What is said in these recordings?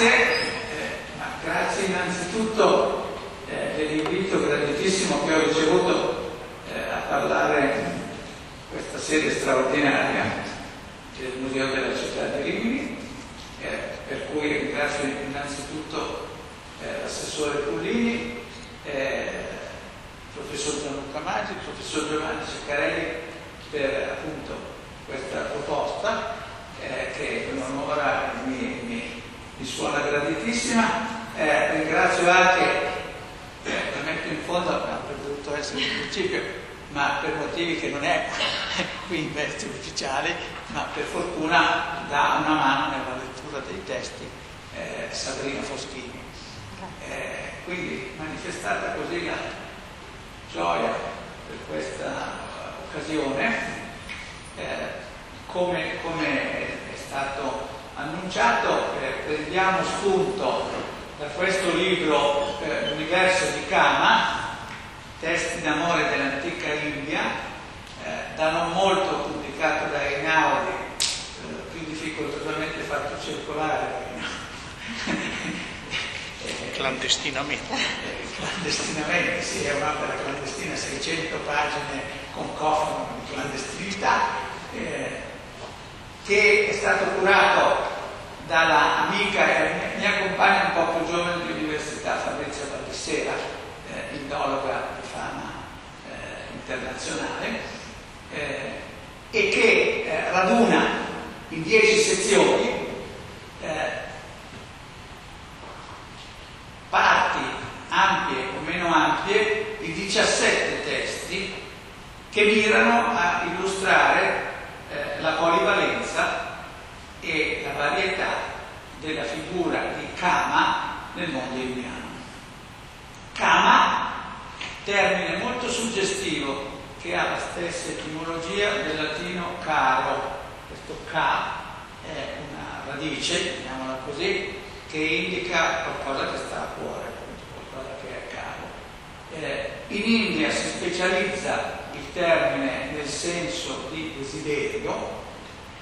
grazie, eh, grazie innanzitutto eh, dell'invito graditissimo che ho ricevuto eh, a parlare questa sede straordinaria del Museo della Città di Rimini, eh, per cui ringrazio innanzitutto eh, l'assessore Pullini, eh, il professor Gianluca Maggi, il professor Giovanni Ceccarelli per appunto questa proposta eh, che con onore mi, mi, mi, suona graditissima. Eh, ringrazio anche, eh, la metto in fondo, avrebbe dovuto essere in principio, ma per motivi che non è qui in vesti ufficiali, ma per fortuna dà una mano nella lettura dei testi eh, Sabrina Foschini. Eh, quindi manifestata così la gioia per questa occasione, eh, come, come, è stato annunciato, eh, prendiamo spunto da questo libro eh, L'universo di Kama, Testi d'amore dell'antica India, eh, da non molto pubblicato da Einaudi, eh, più difficoltosamente fatto circolare. clandestinamente. clandestinamente, sì, è un'opera clandestina, 600 pagine con cofano di clandestinità, eh, che è stato curato dalla amica e mia compagna un po' più giovane di università, Fabrizia Baldissera, eh, indologa di fama eh, internazionale, eh, e che eh, raduna in dieci sezioni eh, parti ampie o meno ampie di 17 testi che mirano a illustrare eh, la polivalenza e la varietà della figura di Kama nel mondo indiano. Kama, termine molto suggestivo che ha la stessa etimologia del latino caro. Questo ka è una radice, chiamiamola così, che indica qualcosa che sta a cuore, qualcosa che è caro. Eh, in India si specializza termine nel senso di desiderio,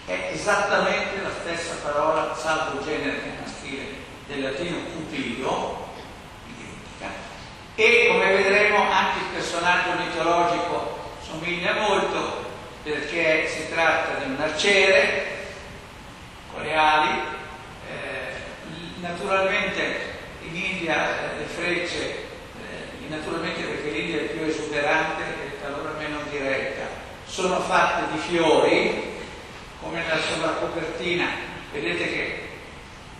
è esattamente la stessa parola, salvo genere maschile, del latino cupido, e come vedremo anche il personaggio mitologico somiglia molto perché si tratta di un arciere con le ali, eh, naturalmente in India eh, le frecce, eh, naturalmente perché l'India è più esuberante talora meno diretta, sono fatte di fiori, come nella sovracopertina, vedete che,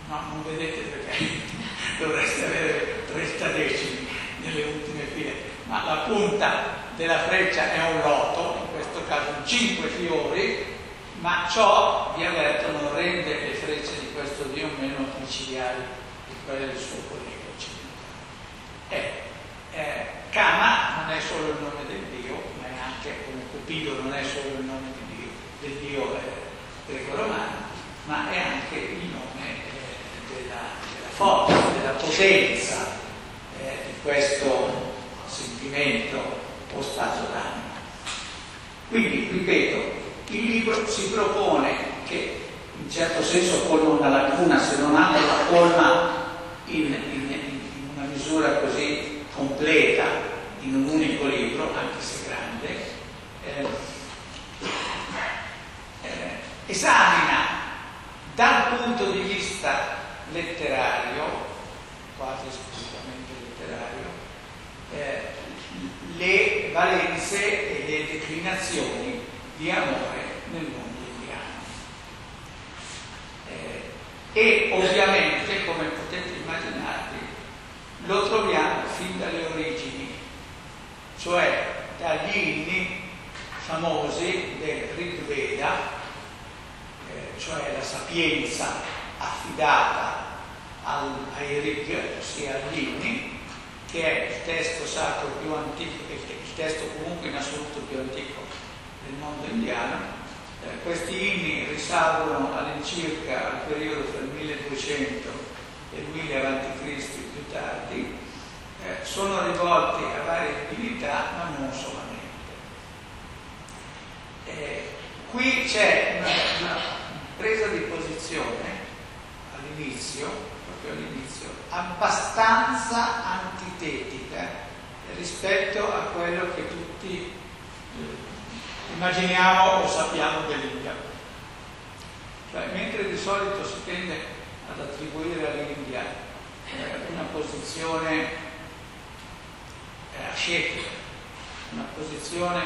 no, non vedete perché dovreste avere 30 decimi nelle ultime file, ma la punta della freccia è un loto, in questo caso 5 fiori, ma ciò, vi avverto, non rende le frecce di questo Dio meno micidiali di quelle del suo collega occidentale. Eh, eh, Kama non è solo il nome del Dio, ma è anche, come Cupido non è solo il nome Dio, del Dio eh, greco-romano, ma è anche il nome eh, della, della, forza, della potenza eh, di questo sentimento o stato d'animo. Quindi, ripeto, il libro si propone che in certo senso colma una lacuna, se non altro la colma in, in, in una misura così completa, in un unico libro, anche se grande, eh, eh, esamina dal punto di vista letterario, quasi esclusivamente letterario, eh, le valenze e le declinazioni di amore nel mondo indiano. Eh, e ovviamente, come potete immaginarvi, lo troviamo fin dalle origini, cioè dagli inni famosi del Rig Veda, eh, cioè la sapienza affidata al, ai Rig, ossia agli inni, che è il testo sacro più antico, il testo comunque in assoluto più antico del mondo indiano. Eh, questi inni risalgono all'incirca al periodo tra il 1200 e il 1000 a.C. tardi, eh, sono rivolti a varie divinità, ma non solamente. Eh, qui c'è una, una presa di posizione all'inizio proprio all'inizio, abbastanza antitetica rispetto a quello che tutti eh, immaginiamo o sappiamo dell'India. Cioè, mentre di solito si tende ad attribuire all'India una posizione eh, ascetica, una posizione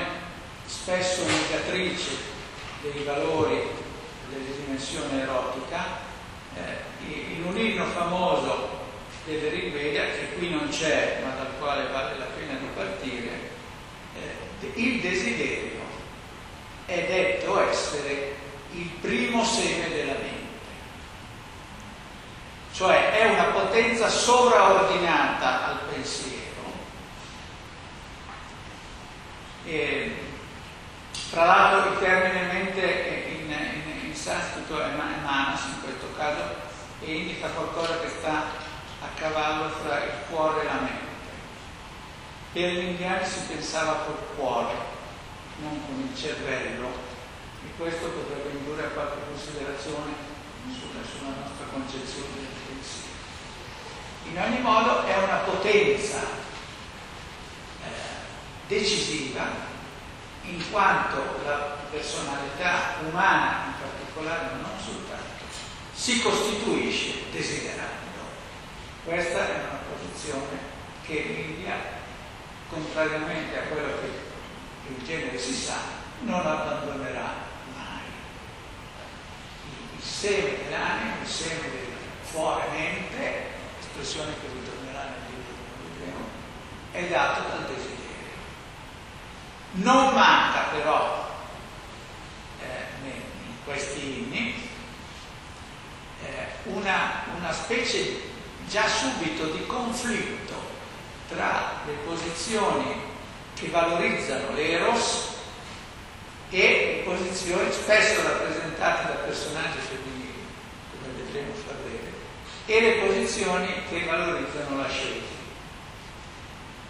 spesso negatrice dei valori della dimensione erotica, eh, in un inno famoso delle Rigveda, che qui non c'è, ma dal quale vale la pena di partire, eh, il desiderio è detto essere il primo seme della mente, cioè è una potenza sovraordinata al pensiero. E, tra l'altro il termine mente in, in, in sanscrito è manas in questo caso e indica qualcosa che sta a cavallo fra il cuore e la mente. Per gli indiani si pensava col cuore, non con il cervello, e questo potrebbe indurre a qualche considerazione sulla, sulla nostra concezione del. In ogni modo è una potenza eh, decisiva in quanto la personalità umana in particolare, ma non soltanto, si costituisce desiderando. Questa è una posizione che l'India, contrariamente a quello che in genere si sa, non abbandonerà mai. Il, seme dell'anima, il seme del cuore-mente, espressione che ritornerà nel libro di vedremo, è dato dal desiderio. Non manca però eh, in questi inni eh, una, una specie già subito di conflitto tra le posizioni che valorizzano l'eros e posizioni spesso rappresentate da personaggi femminili, come vedremo e le posizioni che valorizzano la scelta.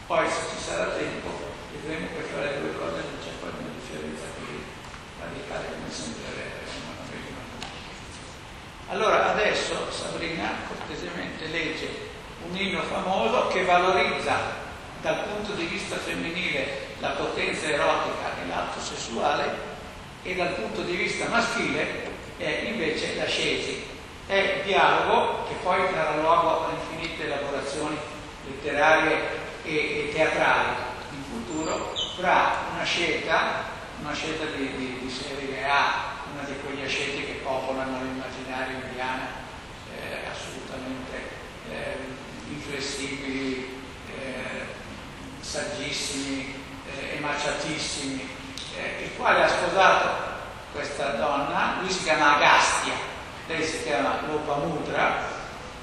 Poi se ci sarà tempo vedremo che fra le due cose non c'è poi una differenza così radicale come sembrerebbe. Allora adesso Sabrina cortesemente legge un inno famoso che valorizza dal punto di vista femminile la potenza erotica e l'atto sessuale e dal punto di vista maschile è invece la scesi. È dialogo che poi darà luogo a infinite elaborazioni letterarie e, e teatrali futuro fra una scelta, una scelta di, di, di serie A, una di quegli asceti che popolano l'immaginario indiano, eh, assolutamente eh, inflessibili, eh, saggissimi, eh, emaciatissimi, eh, il quale ha sposato questa donna, lui si chiama Agastia, lei si chiama Lopamudra,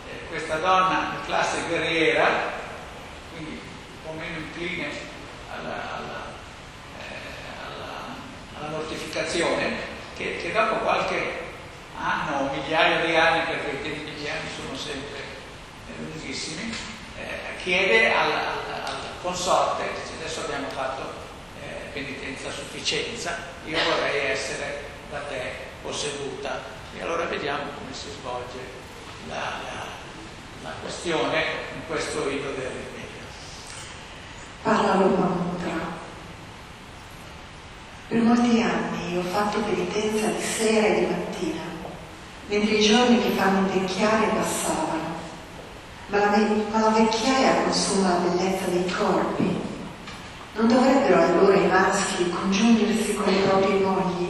eh, questa donna di classe guerriera, quindi un po' meno incline alla, alla, eh, alla, alla mortificazione, che, che, dopo qualche anno o migliaia di anni, perché i tempi degli anni sono sempre eh, lunghissimi, eh, chiede al, consorte, adesso abbiamo fatto eh, penitenza a sufficienza, io vorrei essere da te posseduta. E allora vediamo come si svolge la, la, la questione in questo libro del rimedio. Parla Lopamutra. Per molti anni ho fatto penitenza di sera e di mattina, mentre i giorni che fanno invecchiare passavano. Ma la, ma la vecchiaia consuma la bellezza dei corpi. Non dovrebbero allora i maschi congiungersi con le proprie mogli?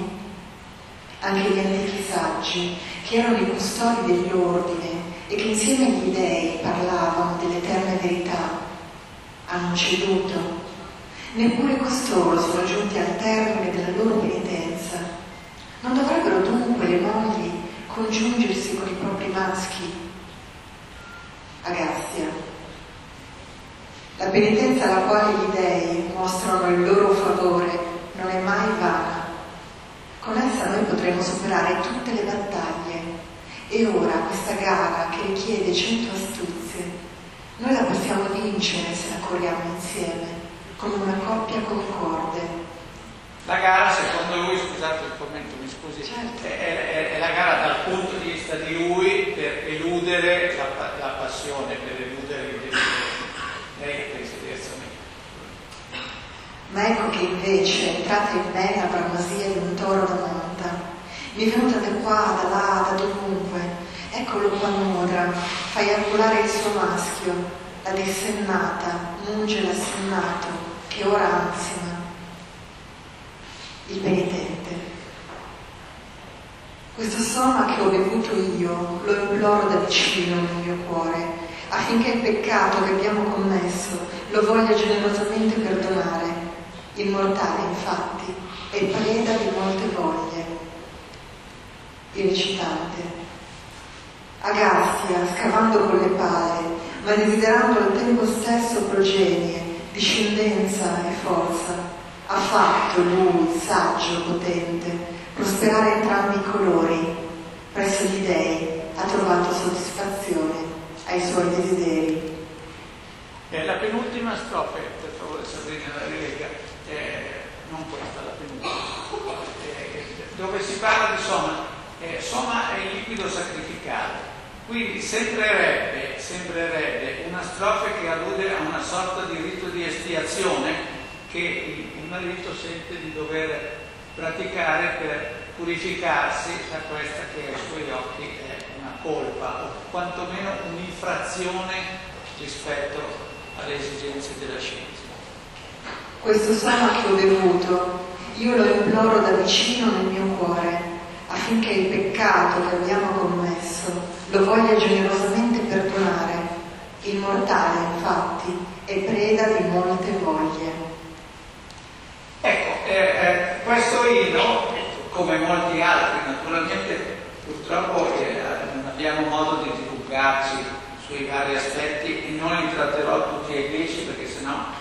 Anche gli antichi saggi, che erano i custodi dell'ordine e che insieme agli dei parlavano dell'eterna verità, hanno ceduto. Neppure costoro sono giunti al termine della loro penitenza. Non dovrebbero dunque le mogli congiungersi con i propri maschi? Agazia. La penitenza alla quale gli dei mostrano il loro favore non è mai vana. Con essa noi potremo superare tutte le battaglie. E ora questa gara che richiede cento astuzie noi la possiamo vincere se la corriamo insieme, come una coppia concorde. La gara, secondo lui, scusate il commento, mi scusi, certo. è, è, è, la gara dal punto di vista di lui per eludere la, la passione, per eludere il desiderio. Ma ecco che invece, entrata in me la bramosia di un toro da monta, mi è venuta da qua, da là, da dovunque. Eccolo qua nuda, fa eiaculare il suo maschio, la dissennata, munge l'assennato, che ora ansima. Il penitente. Questo soma che ho bevuto io lo imploro da vicino nel mio cuore, affinché il peccato che abbiamo commesso lo voglia generosamente perdonare. Il mortale, infatti, è preda di molte voglie il recitante. Agastia, scavando con le pale, ma desiderando al tempo stesso progenie, discendenza e forza, ha fatto lui, saggio, potente, prosperare entrambi i colori, presso gli dei ha trovato soddisfazione ai suoi desideri. Eh, la penultima strofa, per favore Sabrina la rilega, eh, non questa, la penultima, eh, dove si parla di Soma, eh, Soma è il liquido sacrificale, quindi sembrerebbe, sembrerebbe una strofa che allude a una sorta di rito di espiazione che il marito sente di dover praticare per purificarsi da questa che ai suoi occhi è una colpa o quantomeno un'infrazione rispetto alle esigenze della scienza. Questo Soma che ho bevuto, io lo imploro da vicino nel mio cuore affinché il peccato che abbiamo commesso lo voglia generosamente perdonare. Il mortale, infatti, è preda di molte voglie. Ecco, eh, eh, questo inno, come molti altri, naturalmente purtroppo eh, non abbiamo modo di divulgarci sui vari aspetti e non li tratterò tutti ai dieci perché sennò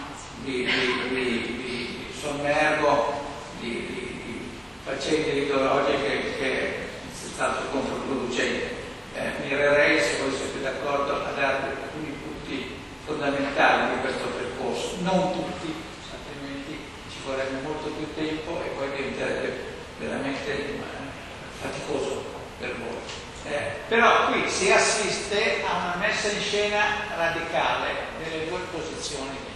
vi, vi, vi sommergo di, faccende ideologiche che è stato controproducente. Eh, mirerei, se voi siete d'accordo, a darvi alcuni punti fondamentali di questo percorso, non tutti, altrimenti ci vorrebbe molto più tempo e poi diventerebbe veramente eh, faticoso per voi. Eh, però qui si assiste a una messa in scena radicale delle due posizioni.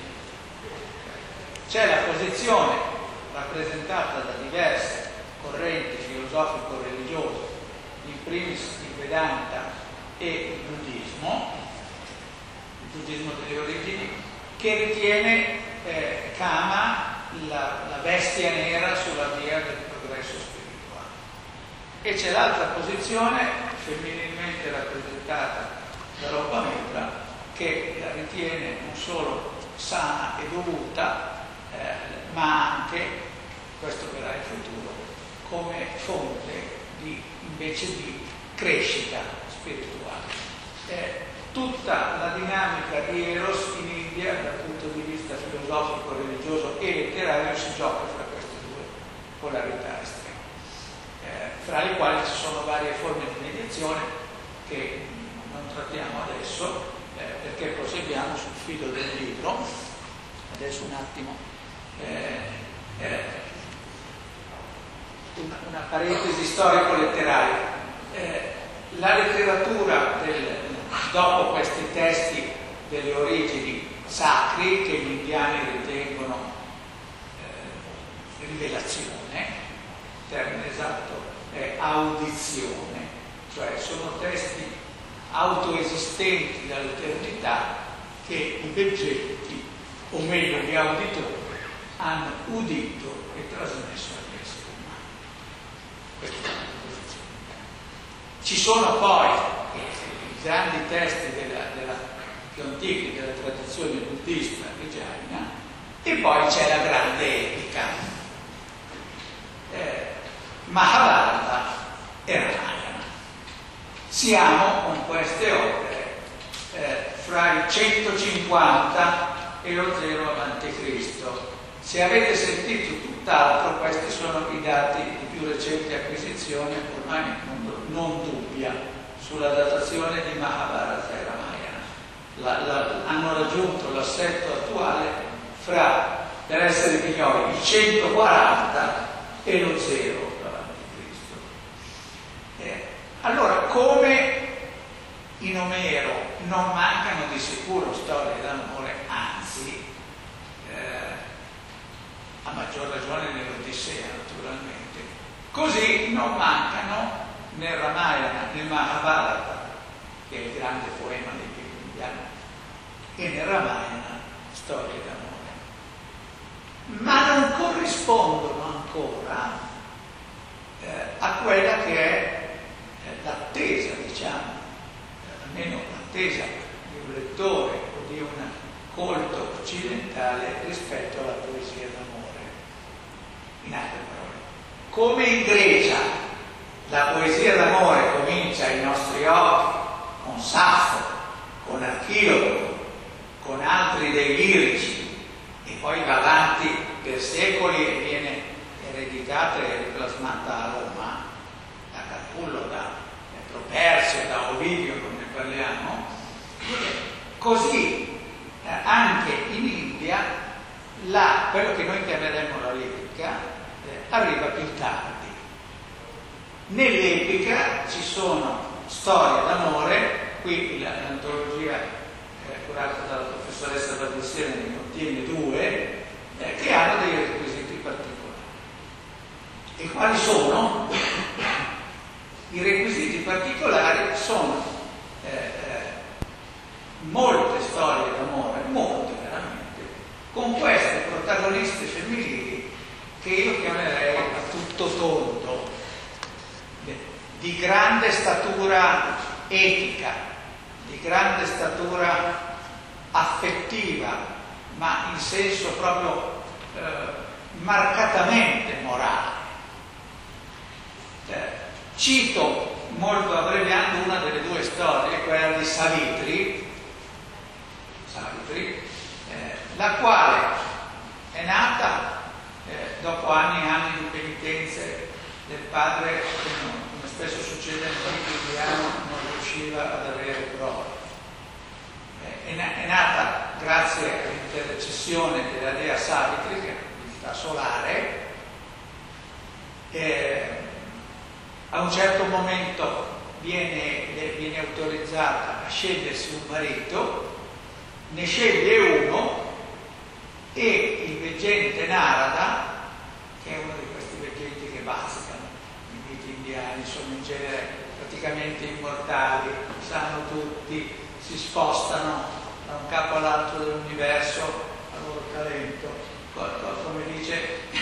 C'è la posizione rappresentata da diverse correnti filosofico-religiose, in primis il Vedanta e il buddismo, il buddismo delle origini, che ritiene eh, Kama la, la bestia nera sulla via del progresso spirituale. E c'è l'altra posizione, femminilmente rappresentata da Lopamitra, che la ritiene non solo sana e dovuta, eh, ma anche, questo verrà in futuro, come fonte di, invece di crescita spirituale. Eh, tutta la dinamica di Eros in India dal punto di vista filosofico, religioso e letterario si gioca fra queste due polarità estreme, eh, fra le quali ci sono varie forme di mediazione che non trattiamo adesso eh, perché proseguiamo sul filo del libro. Adesso un attimo. Eh, eh una, una parentesi storico-letteraria. Eh, la letteratura del, dopo questi testi delle origini sacri che gli indiani ritengono eh, rivelazione, il termine esatto è audizione, cioè sono testi autoesistenti dall'eternità che i veggenti, o meglio gli auditori, hanno udito e trasmesso ci sono poi i grandi testi della, della, più antichi della tradizione buddista e Jaina e poi c'è la grande epica. Eh, Mahabharata e Ramayana. Siamo con queste opere eh, fra il 150 e lo 0 a.C. Se avete sentito tutt'altro, questi sono i dati di più recenti acquisizioni, ormai non, dubbia, sulla datazione di Mahabharata e Ramayana. La, la, hanno raggiunto l'assetto attuale fra per essere pignoli, il 140 e lo 0 davanti a Cristo. Eh, allora, come in Omero non mancano di sicuro storie d'amore, anzi, eh, a maggior ragione nell'Odissea naturalmente, così non mancano nel Ramayana, nel Mahabharata, che è il grande poema degli indiani, e nel Ramayana storie d'amore. Ma non corrispondono ancora eh, a quella che è eh, l'attesa, diciamo, eh, almeno l'attesa di un lettore o di un colto occidentale rispetto alla poesia. In altre parole, come in Grecia la poesia d'amore comincia ai nostri occhi con Saffo, con Archilogo, con altri dei lirici e poi va avanti per secoli e viene ereditata e plasmata a Roma da Carpullo, da Properzio, da Ovidio, come ne parliamo. Così eh, anche in India la, quello che noi chiameremo la lirica eh, arriva più tardi Nell'epica ci sono storie d'amore, qui l'antologia eh, curata dalla professoressa Battistena ne contiene due, eh, che hanno dei requisiti particolari. E quali sono? I requisiti particolari sono eh, eh molte storie d'amore, molte veramente, con queste protagoniste femminili che io chiamerei a tutto tondo di grande statura etica, di grande statura affettiva, ma in senso proprio eh, marcatamente morale. Eh, cito molto abbreviando una delle due storie, quella di Savitri, Savitri eh, la quale è nata eh, dopo anni e anni di penitenze del padre spesso succede nel quotidiano non riusciva ad avere prove. Eh, è, nata grazie all'intercessione della dea Savitri, che è divinità solare, eh, a un certo momento viene, viene autorizzata a scegliersi un marito, ne sceglie uno e il veggente Narada, che è uno di questi veggenti che bazzicano, indiani sono in genere praticamente immortali, sanno tutti, si spostano da un capo all'altro dell'universo a loro talento, come dice,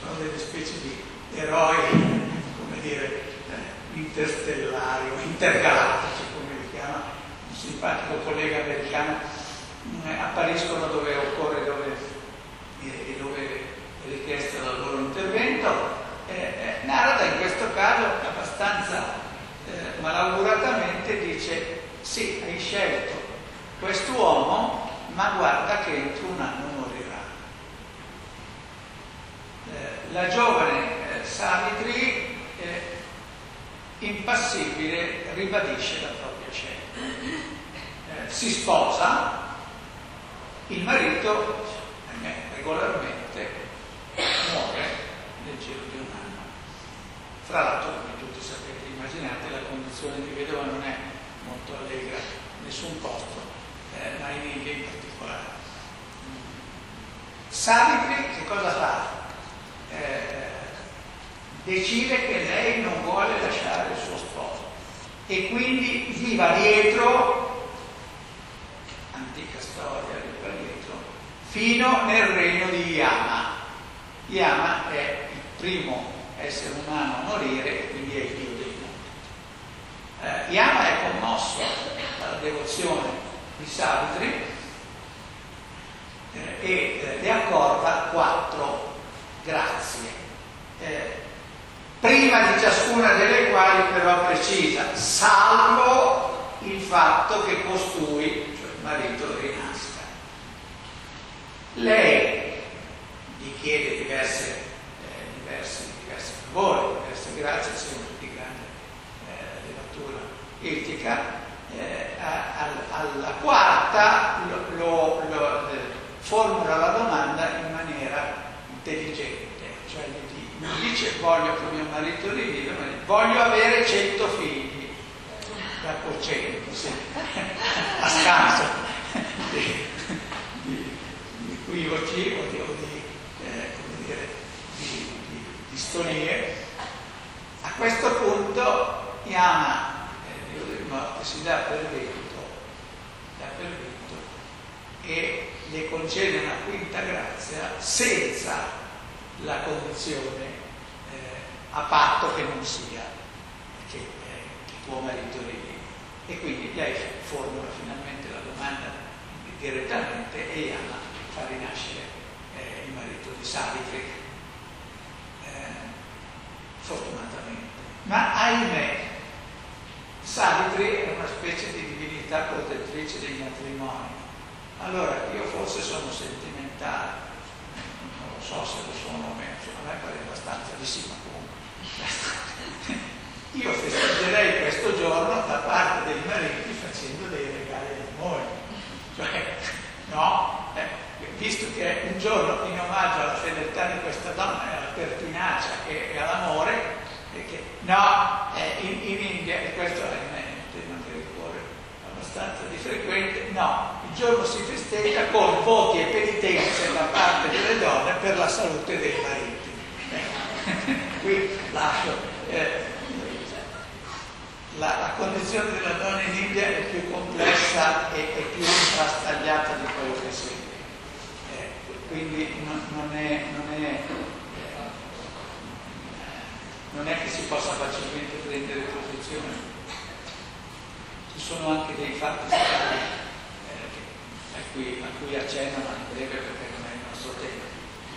sono delle specie di eroi, come dire, eh, interstellari o intergalattici, come li chiama un simpatico collega americano, eh, appariscono dove occorre, dove, e dove è richiesto il loro intervento eh, eh, Narada in questo caso abbastanza eh, malauguratamente dice sì, hai scelto quest'uomo, ma guarda che entro un anno morirà. Eh, la giovane eh, Savitri, eh, impassibile, ribadisce la propria scelta. si sposa, il marito regolarmente muore nel giro di un anno. L'altro, come tutti sapete, immaginate, la condizione di vedova non è molto allegra nessun posto, eh, ma in India in particolare. Savitri che cosa fa? Eh, decide che lei non vuole lasciare il suo sposo e quindi gli va dietro, antica storia, gli va dietro, fino nel regno di Yama. Yama è primo essere umano a morire quindi è il Dio dei mondi. Eh, Yama è commosso dalla devozione di Savitri eh, e eh, le accorda quattro grazie, eh, prima di ciascuna delle quali però precisa, salvo il fatto che costui, cioè il marito, rinasca. Lei gli chiede diverse diversi, diversi voi, grazie, grazie eh, siamo di grande eh, levatura etica, eh, a, alla quarta lo, lo, lo, eh, formula la domanda in maniera intelligente, cioè non dice voglio che mio marito riviva, ma voglio avere cento figli, o 100, sì, a scanso. Di, di, di equivoci o di, o di di stonie. A questo punto Iana, eh, Dio del morte, si dà per vinto, dà per vinto e le concede una quinta grazia senza la condizione eh, a patto che non sia che eh, tuo marito rivive. E quindi lei formula finalmente la domanda direttamente e Iana fa rinascere eh, il marito di Savitri, fortunatamente. Ma ahimè, Savitri è una specie di divinità protettrice dei matrimoni. Allora, io forse sono sentimentale, so se lo sono o meno, a me pare abbastanza di sì, ma comunque. Io festeggerei questo giorno da parte dei mariti facendo dei regali alle mogli. Cioè, no? Eh, visto che un giorno in omaggio alla fedeltà di questa donna e alla pertinacia e, e all'amore, che, no, eh, in, in, India, e questo è un tema che ricorre abbastanza di frequente, no, il giorno si festeggia con voti e penitenze da parte delle donne per la salute dei mariti. Eh, qui lascio. Eh, la, la, condizione della donna in India è più complessa e, e più frastagliata di quello che sembra. Eh, quindi non, non, è, non, è, eh, non, è, che si possa facilmente prendere posizione. Ci sono anche dei fatti strani a cui, a cui accenno, ma in breve perché non è il nostro tema.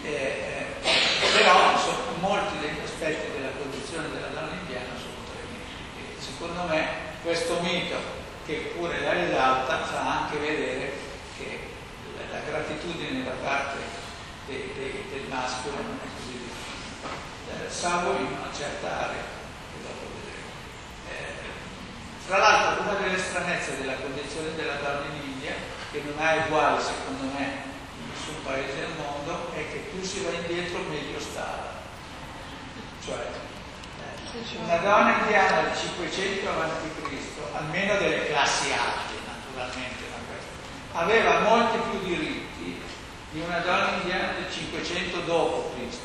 Eh, eh, però sono, molti degli aspetti della condizione della donna indiana sono tremendi. E secondo me questo mito, che pure la esalta, fa anche vedere che la, gratitudine da parte de, de, del maschio non è così difficile, eh, salvo in una certa area che dopo vedremo. Eh, tra l'altro una delle stranezze della condizione della donna in India che non ha uguale secondo me in nessun paese del mondo è che più si va indietro meglio sta. Cioè, eh, una donna indiana del 500 a.C., almeno delle classi alte naturalmente, aveva molti più diritti di una donna indiana del 500 d.C.,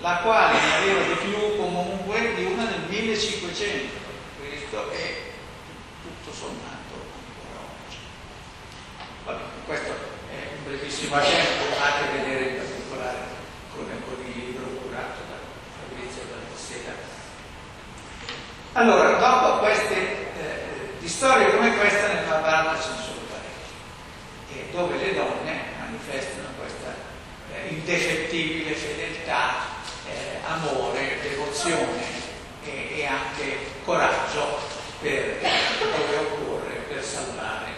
la quale ne aveva di più comunque di una del 1500 d.C. e tutto sommato Vabbè, questo è un brevissimo accenno, fate vedere in particolare con, con il libro curato da Fabrizio della Sera. Allora, dopo queste, eh, di storie come questa nel Mahabharata ce ne sono parecchie, e dove le donne manifestano questa eh, indefettibile fedeltà, eh, amore, devozione e, e, anche coraggio per dove occorre per salvare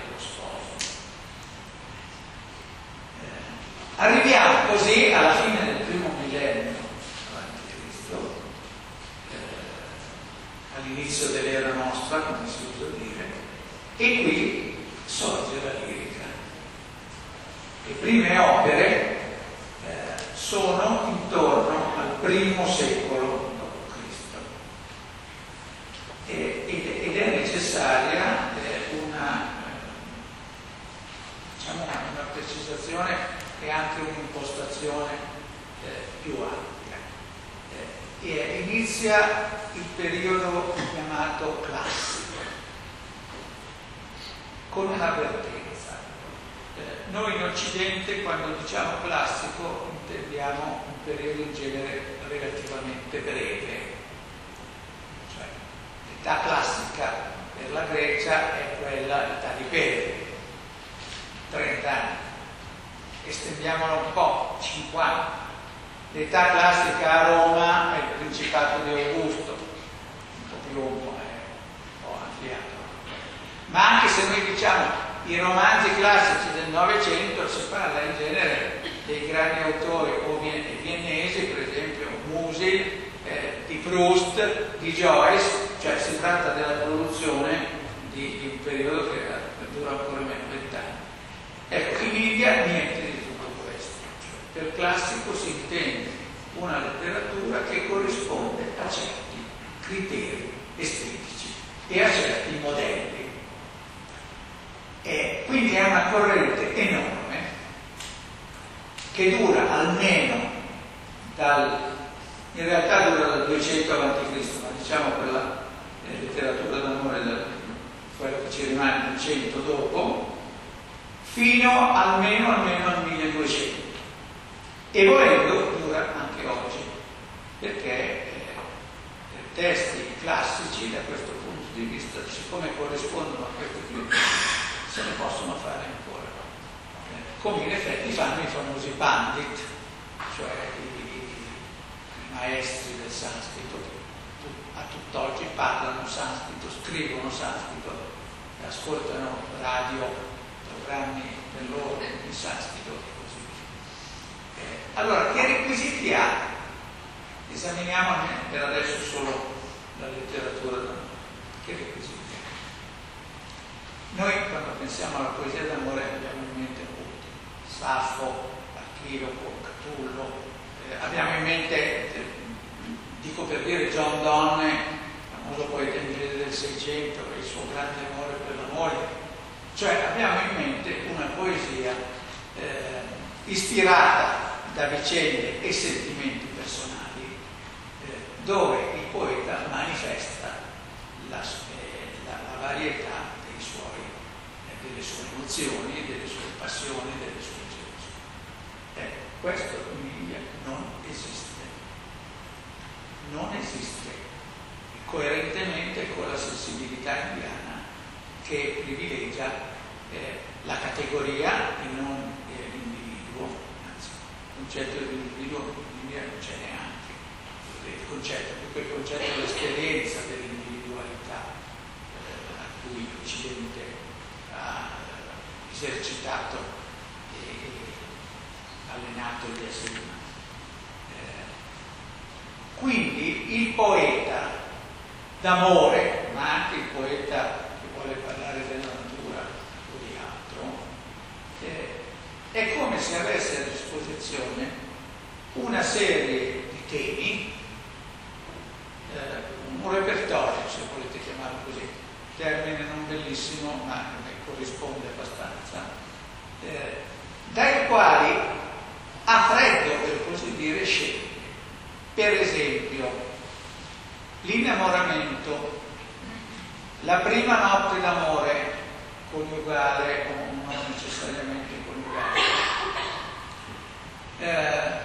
Arriviamo così alla fine del primo millennio avanti Cristo, eh, all'inizio dell'era nostra, come si usa dire, e qui sorge la lirica. Le prime opere eh, sono intorno al primo secolo d.C. Ed, ed è necessaria eh, una, diciamo, una precisazione e anche un'impostazione eh, più ampia. Eh, e inizia il periodo chiamato classico, con un'avvertenza. Eh, noi in Occidente quando diciamo classico intendiamo un periodo in genere relativamente breve, cioè l'età classica per la Grecia è quella l'età di Pedro, 30 anni estendiamolo un po', 50. L'età classica a Roma è il Principato di Augusto, un po' più lungo, è un po' ampliato. Ma anche se noi diciamo i romanzi classici del Novecento si parla in genere dei grandi autori o viennesi, per esempio Musil, eh, di Proust, di Joyce, cioè si tratta della produzione di, di un periodo che dura ancora meno vent'anni. Ecco, in India niente di per classico si intende una letteratura che corrisponde a certi criteri estetici e a certi modelli. E quindi è una corrente enorme che dura almeno dal, in realtà dura dal 200 a.C., ma diciamo quella eh, letteratura d'amore, da, quello che ci rimane 100 dopo, fino almeno, almeno al 1200. E volendo dura anche oggi, perché eh, testi classici da questo punto di vista, siccome corrispondono a questi criteri, se ne possono fare ancora. Eh, come in effetti fanno i famosi pandit, cioè i, i maestri del sanscrito, che a tutt'oggi parlano sanscrito, scrivono sanscrito, ascoltano radio, programmi per loro in sanscrito allora, che requisiti ha? Esaminiamo per adesso solo la letteratura. Che requisiti? Noi quando pensiamo alla poesia d'amore abbiamo in mente appunto Saffo, Archiloco, Catullo, eh, abbiamo in mente, eh, dico per dire John Donne, famoso poeta inglese del Seicento, il suo grande amore per la moglie. Cioè abbiamo in mente una poesia eh, ispirata da vicende e sentimenti personali, eh, dove il poeta manifesta la, eh, la, la varietà delle sue emozioni, delle sue passioni, delle sue gelosie. Ecco, questo in Emilia non esiste. Non esiste coerentemente con la sensibilità indiana che privilegia eh, la categoria e non concetto dell'individuo in Bibbia non c'è neanche, il concetto, più il concetto dell'esperienza dell'individualità eh, a cui l'Occidente esercitato e allenato gli esseri umani. Eh, quindi il poeta d'amore, ma anche il poeta che vuole parlare della natura o di altro, eh, è come se avesse a disposizione una serie di temi, eh, un repertorio, se volete chiamarlo così, termine non bellissimo ma che corrisponde abbastanza, eh, dai quali a freddo, per così dire, sceglie. Per esempio, l'innamoramento, la prima notte d'amore coniugale o non necessariamente eh,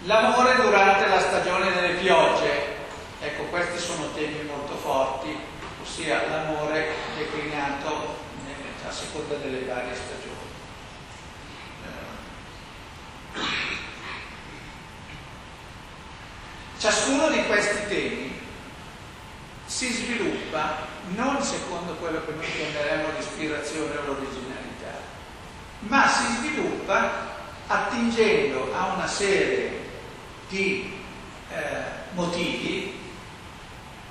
l'amore durante la stagione delle piogge, ecco questi sono temi molto forti, ossia l'amore declinato a seconda delle varie stagioni. Ciascuno di questi temi si sviluppa non secondo quello che noi chiameremo l'ispirazione o l'originalità, ma si sviluppa attingendo a una serie di eh, motivi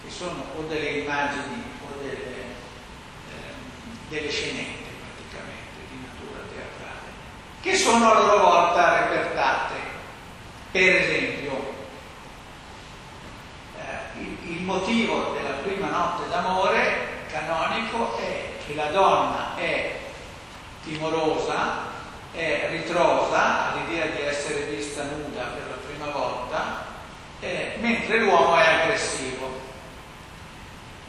che sono o delle immagini o delle, delle scenette praticamente di natura teatrale, che sono a loro volta repertate. Per esempio, eh, il, il motivo della prima notte d'amore canonico è che la donna è timorosa, è ritrosa all'idea di essere vista nuda per la prima volta, eh, mentre l'uomo è aggressivo.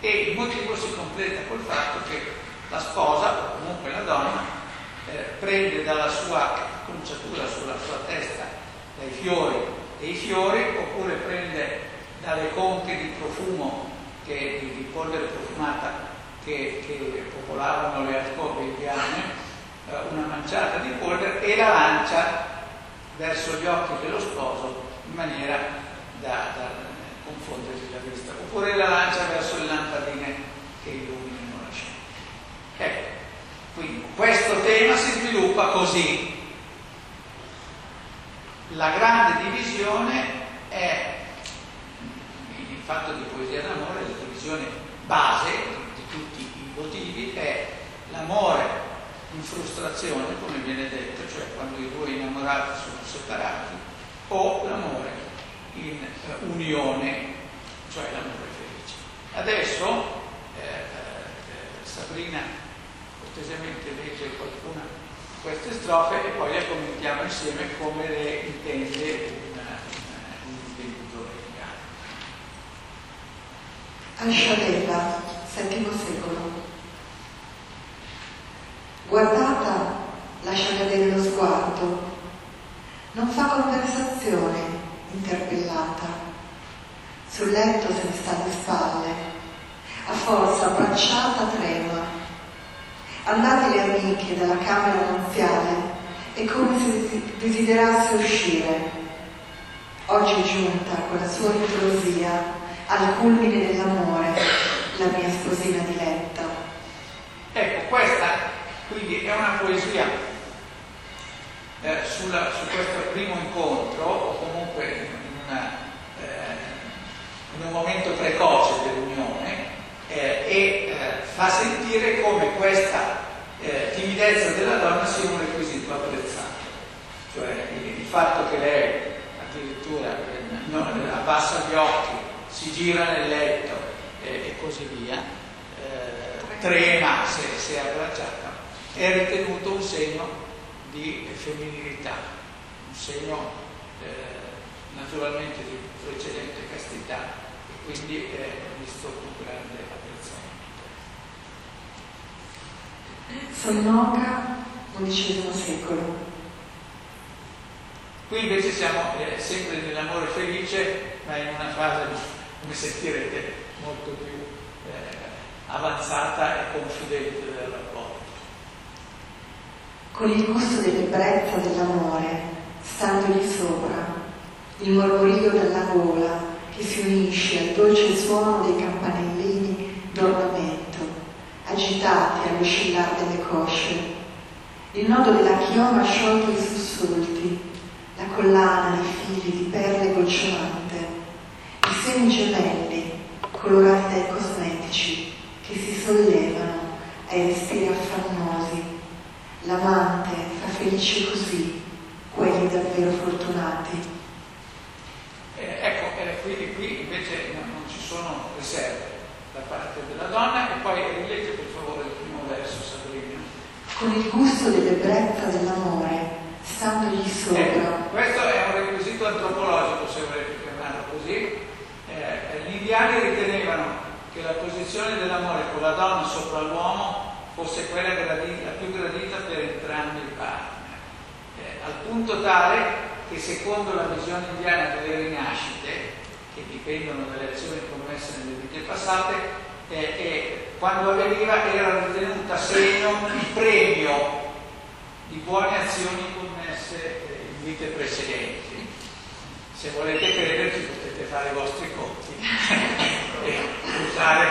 E il motivo si completa col fatto che la sposa, o comunque la donna, eh, prende dalla sua conciatura sulla sua testa dai fiori e i fiori, oppure prende dalle conche di profumo, che, di, di polvere profumata che, che popolavano le alcove indiane, eh, una manciata di polvere e la lancia verso gli occhi dello sposo in maniera da, da confondersi la vista, oppure la lancia verso le lampadine che illuminano. Ecco, quindi questo tema si sviluppa così. La grande divisione è, in fatto di poesia d'amore, la divisione base di tutti i motivi è l'amore in frustrazione, come viene detto, cioè quando i due innamorati sono separati, o l'amore in eh, unione, cioè l'amore felice. Adesso eh, eh, Sabrina cortesemente legge qualcuna di queste strofe e poi le commentiamo insieme come le intende un, intenditore Ansciatella, VII secolo. Guardata, lascia cadere lo sguardo, non fa conversazione interpellata. Sul letto se ne sta alle spalle, a forza abbracciata trema. Andate le amiche dalla camera nuziale, è come se desiderasse uscire. Oggi è giunta con la sua ritrosia al culmine dell'amore, la mia sposina diletta. Ecco, questa quindi è una poesia eh, sulla, su questo primo incontro, o comunque in, una, eh, in un momento precoce eh, e eh, fa sentire come questa eh, timidezza della donna sia un requisito apprezzato. Cioè il, il fatto che lei addirittura eh, non, abbassa gli occhi, si gira nel letto e così via, trema se, se è abbracciata è ritenuto un segno di femminilità, un segno eh, naturalmente di precedente castità e quindi è visto con grande Sonnoca, XI secolo. Qui invece siamo eh, sempre nell'amore felice, ma in una fase, come sentirete, molto più eh, avanzata e confidente del rapporto con il gusto dell'ebbrezza dell'amore, standogli sopra, il mormorio della gola che si unisce al dolce suono dei campanellini d'ornamento, agitati all'oscillar delle cosce, il nodo della chioma sciolto i sussulti, la collana di fili di perle gocciolante, i semi gemelli colorati dai cosmetici che si sollevano ai respiri affannosi. L'amante fa felice così quelli davvero fortunati. Eh, ecco, eh, quindi qui invece non, ci sono riserve da parte della donna e poi rilegge per favore il primo verso, Sabrina. Con il gusto dell'ebbrezza dell'amore, standogli sopra. Ecco, questo è un requisito antropologico, se volete chiamarlo così. Eh, gli indiani ritenevano che la posizione dell'amore con la donna sopra l'uomo fosse quella gradita, più gradita per entrambi i partner, eh, al punto tale che secondo la visione indiana delle rinascite, che dipendono dalle azioni commesse nelle vite passate, eh, eh, quando avveniva era ritenuta segno di premio di buone azioni commesse eh, in vite precedenti. Se volete crederci potete fare i vostri conti e usare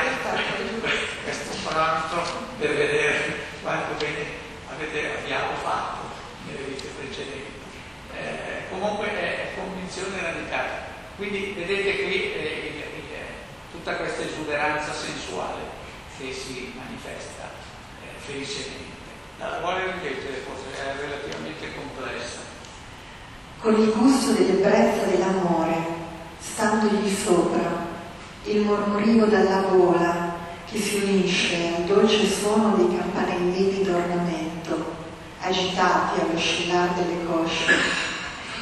questo parametro per vedere quanto bene avete, abbiamo fatto nelle vite precedenti. Eh, comunque è convinzione radicale. Quindi vedete qui eh, il, il, tutta questa esuberanza sensuale che si manifesta eh, felicemente. La vuole ripetere, forse è relativamente complessa. Con il gusto dell'ebbrezza dell'amore, standogli sopra, il mormorio dalla gola che si unisce al dolce suono dei campanellini d'ornamento, agitati all'oscillar delle cosce,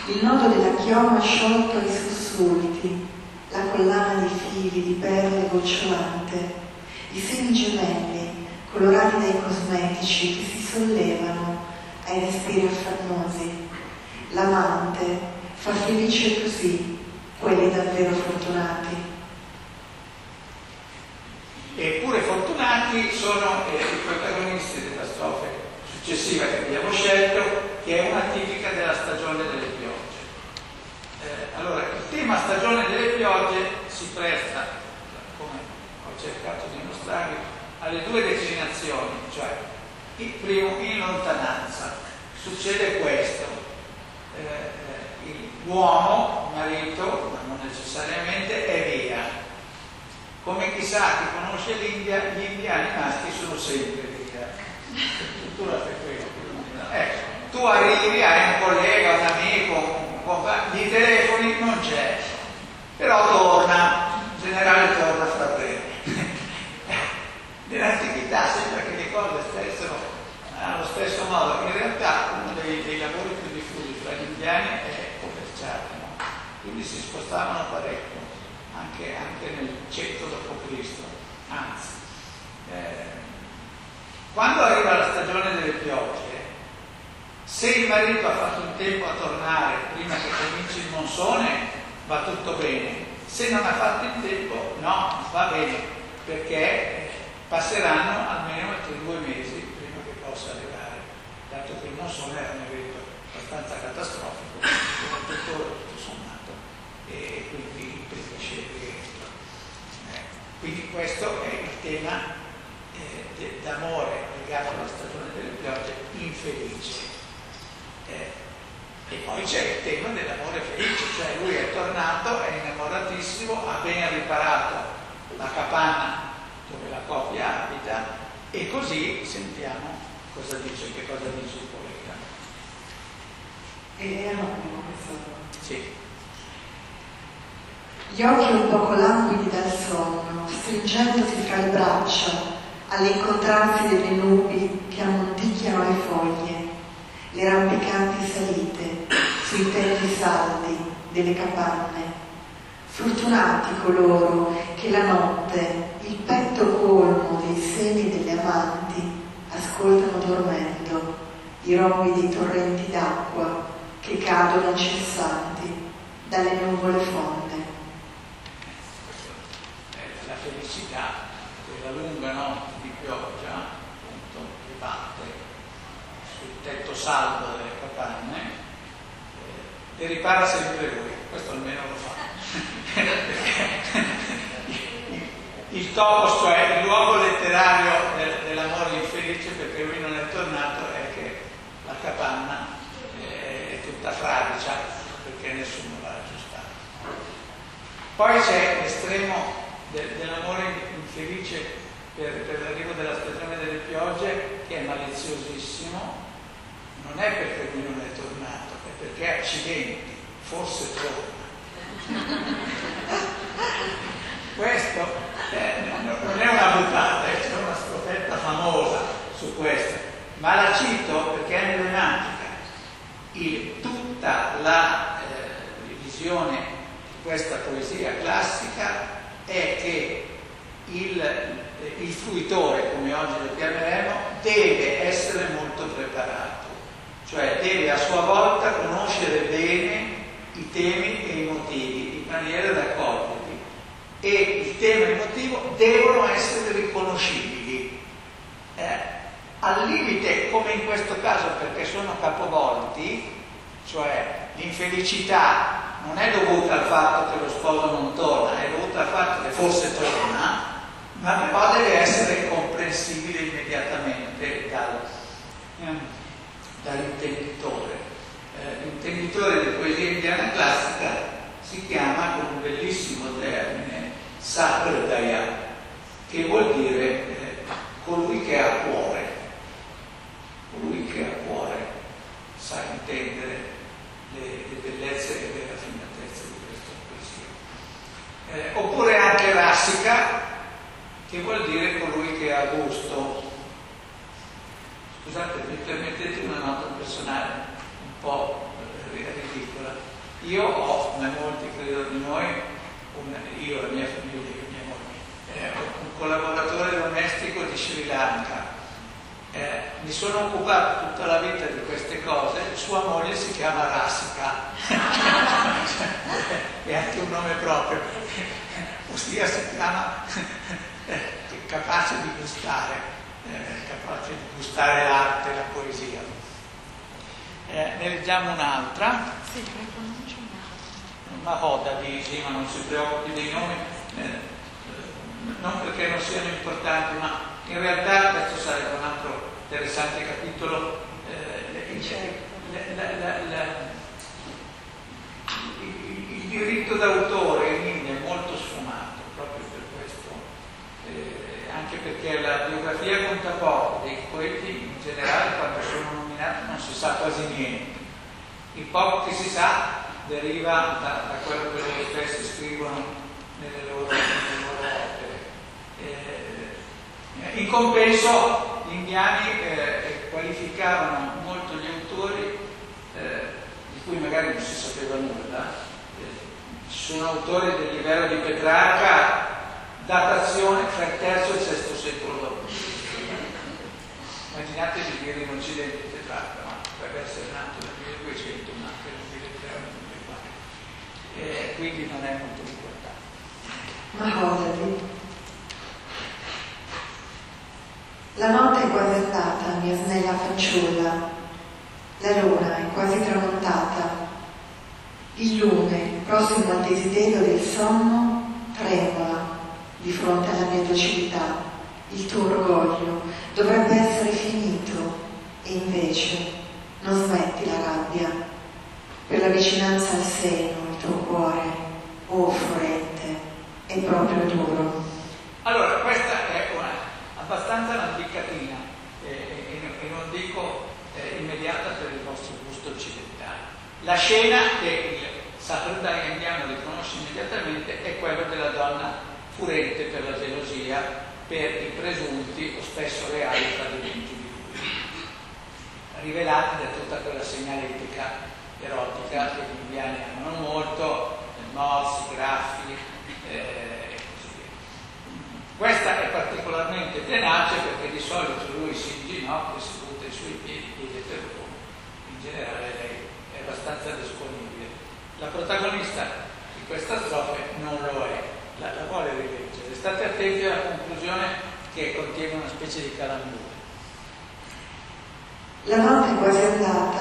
il nodo della chioma sciolto ai sussulti, la collana di fili di perle gocciolante, i semi gemelli colorati dai cosmetici che si sollevano ai respiri affannosi. L'amante fa felice così quelli davvero fortunati. Eppure fortunati sono eh, i protagonisti della strofa successiva che abbiamo scelto, che è una tipica della stagione delle piogge. Eh, allora, il tema stagione delle piogge si presta, come ho cercato di mostrarvi, alle due declinazioni, cioè il primo in lontananza. Succede questo, eh, l'uomo, marito, ma non necessariamente, è via come chissà chi conosce l'India, gli indiani maschi sono sempre via. Ecco, tu arrivi, hai un collega, un amico, di telefoni non c'è. però torna, in generale torna fra breve. Nell'antichità sembra che le cose stessero allo stesso modo, in realtà uno dei, dei lavori più diffusi fra gli indiani è commerciare, no? quindi si spostavano parecchio, anche, anche nel 100 d.C. Anzi, eh, quando arriva la stagione delle piogge, se il marito ha fatto in tempo a tornare prima che cominci il monsone, va tutto bene. Se non ha fatto in tempo, no, va bene, perché passeranno almeno altri due mesi prima che possa arrivare, dato che il monsone era un evento abbastanza catastrofico, soprattutto tutto sommato, e quindi impedisce rientro. Eh, quindi questo è il tema eh, d'amore legato alla stagione delle piogge infelice. Eh, e poi c'è il tema dell'amore felice, cioè lui è tornato, è innamoratissimo, ha ben riparato la capanna dove la coppia abita e così sentiamo cosa dice, che cosa dice il poeta. E è anonimo questo. Sì. Gli occhi un poco languidi dal sonno, stringendosi fra le braccia all'incontrarsi delle nubi che ammonticchiano le foglie le rampicanti salite sui tetti saldi delle capanne. Fortunati coloro che la notte, il petto colmo dei seni delle amanti, ascoltano dormendo i dei torrenti d'acqua che cadono incessanti dalle nuvole fonde. La felicità della lunga notte di pioggia, appunto, che batte tetto saldo delle capanne eh, e ripara sempre lui, questo almeno lo fa. il topos, cioè il luogo letterario del, dell'amore infelice perché lui non è tornato è che la capanna eh, è tutta fradicia perché nessuno l'ha aggiustata. Poi c'è l'estremo del, dell'amore infelice per, per l'arrivo della stagione delle piogge che è maliziosissimo non è perché lui non è tornato, è perché accidenti, forse torna. questo eh, non è una buttata, c'è una strofetta famosa su questo, ma la cito perché è emblematica. Tutta la eh, visione di questa poesia classica è che il, il fruitore, come oggi lo chiameremo, deve essere molto preparato cioè deve a sua volta conoscere bene i temi e i motivi in maniera da accoglierli e il tema e il motivo devono essere riconoscibili. Eh, al limite, come in questo caso, perché sono capovolti, cioè l'infelicità non è dovuta al fatto che lo sposo non torna, è dovuta al fatto che forse torna, ma però deve essere comprensibile immediatamente dal, dall'intenditore. Eh, l'intenditore di poesia indiana classica si chiama con un bellissimo termine Sapradaya, che vuol dire eh, colui che ha cuore, colui che ha cuore sa intendere le, le bellezze e le raffinatezze di questa poesia. Eh, oppure anche Rassica, che vuol dire colui che ha gusto, Scusate, mi permettete una nota personale un po' ridicola. Io ho, come molti credo di noi, un, io, la mia famiglia, mia moglie, eh, un collaboratore domestico di Sri Lanka. Eh, mi sono occupato tutta la vita di queste cose, sua moglie si chiama Rassica, è anche un nome proprio, ossia si chiama eh, capace di gustare eh, capace di gustare l'arte, la poesia. Eh, ne leggiamo un'altra. Sì, una coda di, sì, ma non si preoccupi dei nomi, eh, non perché non siano importanti, ma in realtà questo sarebbe un altro interessante capitolo. Eh, certo. la, la, la, il, diritto d'autore in India è molto sfumato proprio per questo. Eh, anche perché la biografia conta poco, dei poeti in generale quando sono nominati non si sa quasi niente. Il poco che si sa deriva da, da quello che loro stessi scrivono nelle loro, opere. Eh, in compenso gli indiani eh, qualificavano molto gli autori eh, di cui magari non si sapeva nulla. Eh, ci sono autori del livello di Petrarca, datazione tra il terzo e il sesto secolo. Immaginatevi dire in Occidente Petrarca, ma potrebbe essere nato nel 1200, ma anche nel 1300 eh, quindi non è molto importante. Ma Mahodadi. La notte è quasi andata, mia snella fanciulla. La luna è quasi tramontata. Il lume, prossimo al desiderio del sonno, tremola di fronte alla mia docilità. Il tuo orgoglio dovrebbe essere finito e invece non smetti la rabbia per la vicinanza al seno, tuo cuore, oh furente, è proprio duro. Allora, questa è una abbastanza lambicatina eh, e, e, non dico eh, immediata per il vostro gusto occidentale. La scena che il sacerdote indiano riconosce immediatamente è quella della donna furente per la gelosia, per i presunti o spesso reali tradimenti di lui, rivelati da tutta quella segnaletica erotica che gli indiani amano molto, morsi, graffi eh, e così via. Questa è particolarmente tenace perché di solito lui si inginocchia, si butta i suoi piedi, chiede perdono, in generale lei è abbastanza disponibile. La protagonista di questa strofe non lo è, la, la vuole rileggere. State attenti alla conclusione che contiene una specie di calambura. La notte è quasi andata,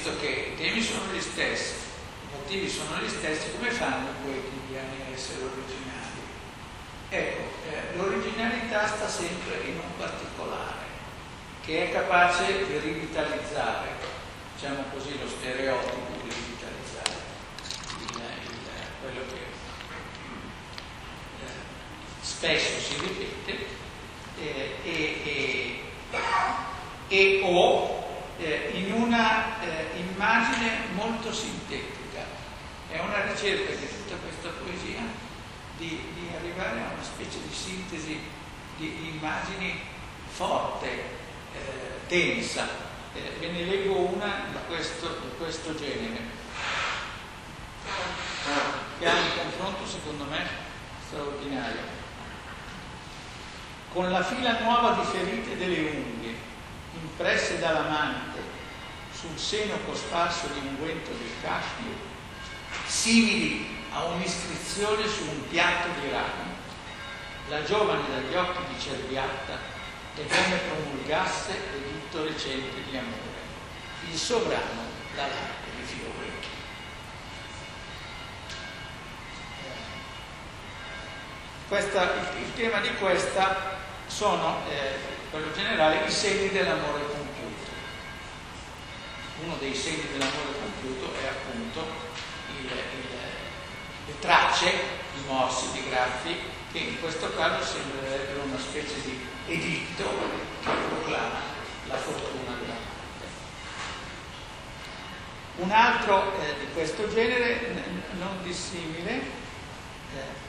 visto che i temi sono gli stessi, i motivi sono gli stessi, come fanno poi gli indiani a essere originali? Ecco, eh, l'originalità sta sempre in un particolare, che è capace di rivitalizzare diciamo così, lo stereotipo di digitalizzare il, il, quello che eh, si ripete, eh, e, e, e, o eh, in una eh, immagine molto sintetica. È una ricerca di tutta questa poesia di, di arrivare a una specie di sintesi di immagini forte, eh, densa. Eh, ve ne leggo una di questo, di questo genere che ha un confronto secondo me straordinario. Con la fila nuova di ferite delle unghie, impresse dall'amante sul seno cosparso di unguento del cashmere, simili a un'iscrizione su un piatto di rami, la giovane dagli occhi di cerviatta è come promulgasse l'editto recente di amore, il sovrano dall'arte di fiori. Questa, il, il, tema di questa sono, eh, quello generale, i segni dell'amore compiuto. Uno dei segni dell'amore compiuto è appunto il, il, le tracce, i morsi di graffi, che in questo caso sembrerebbero una specie di editto che proclama la fortuna della morte. Un altro eh, di questo genere, non dissimile, eh,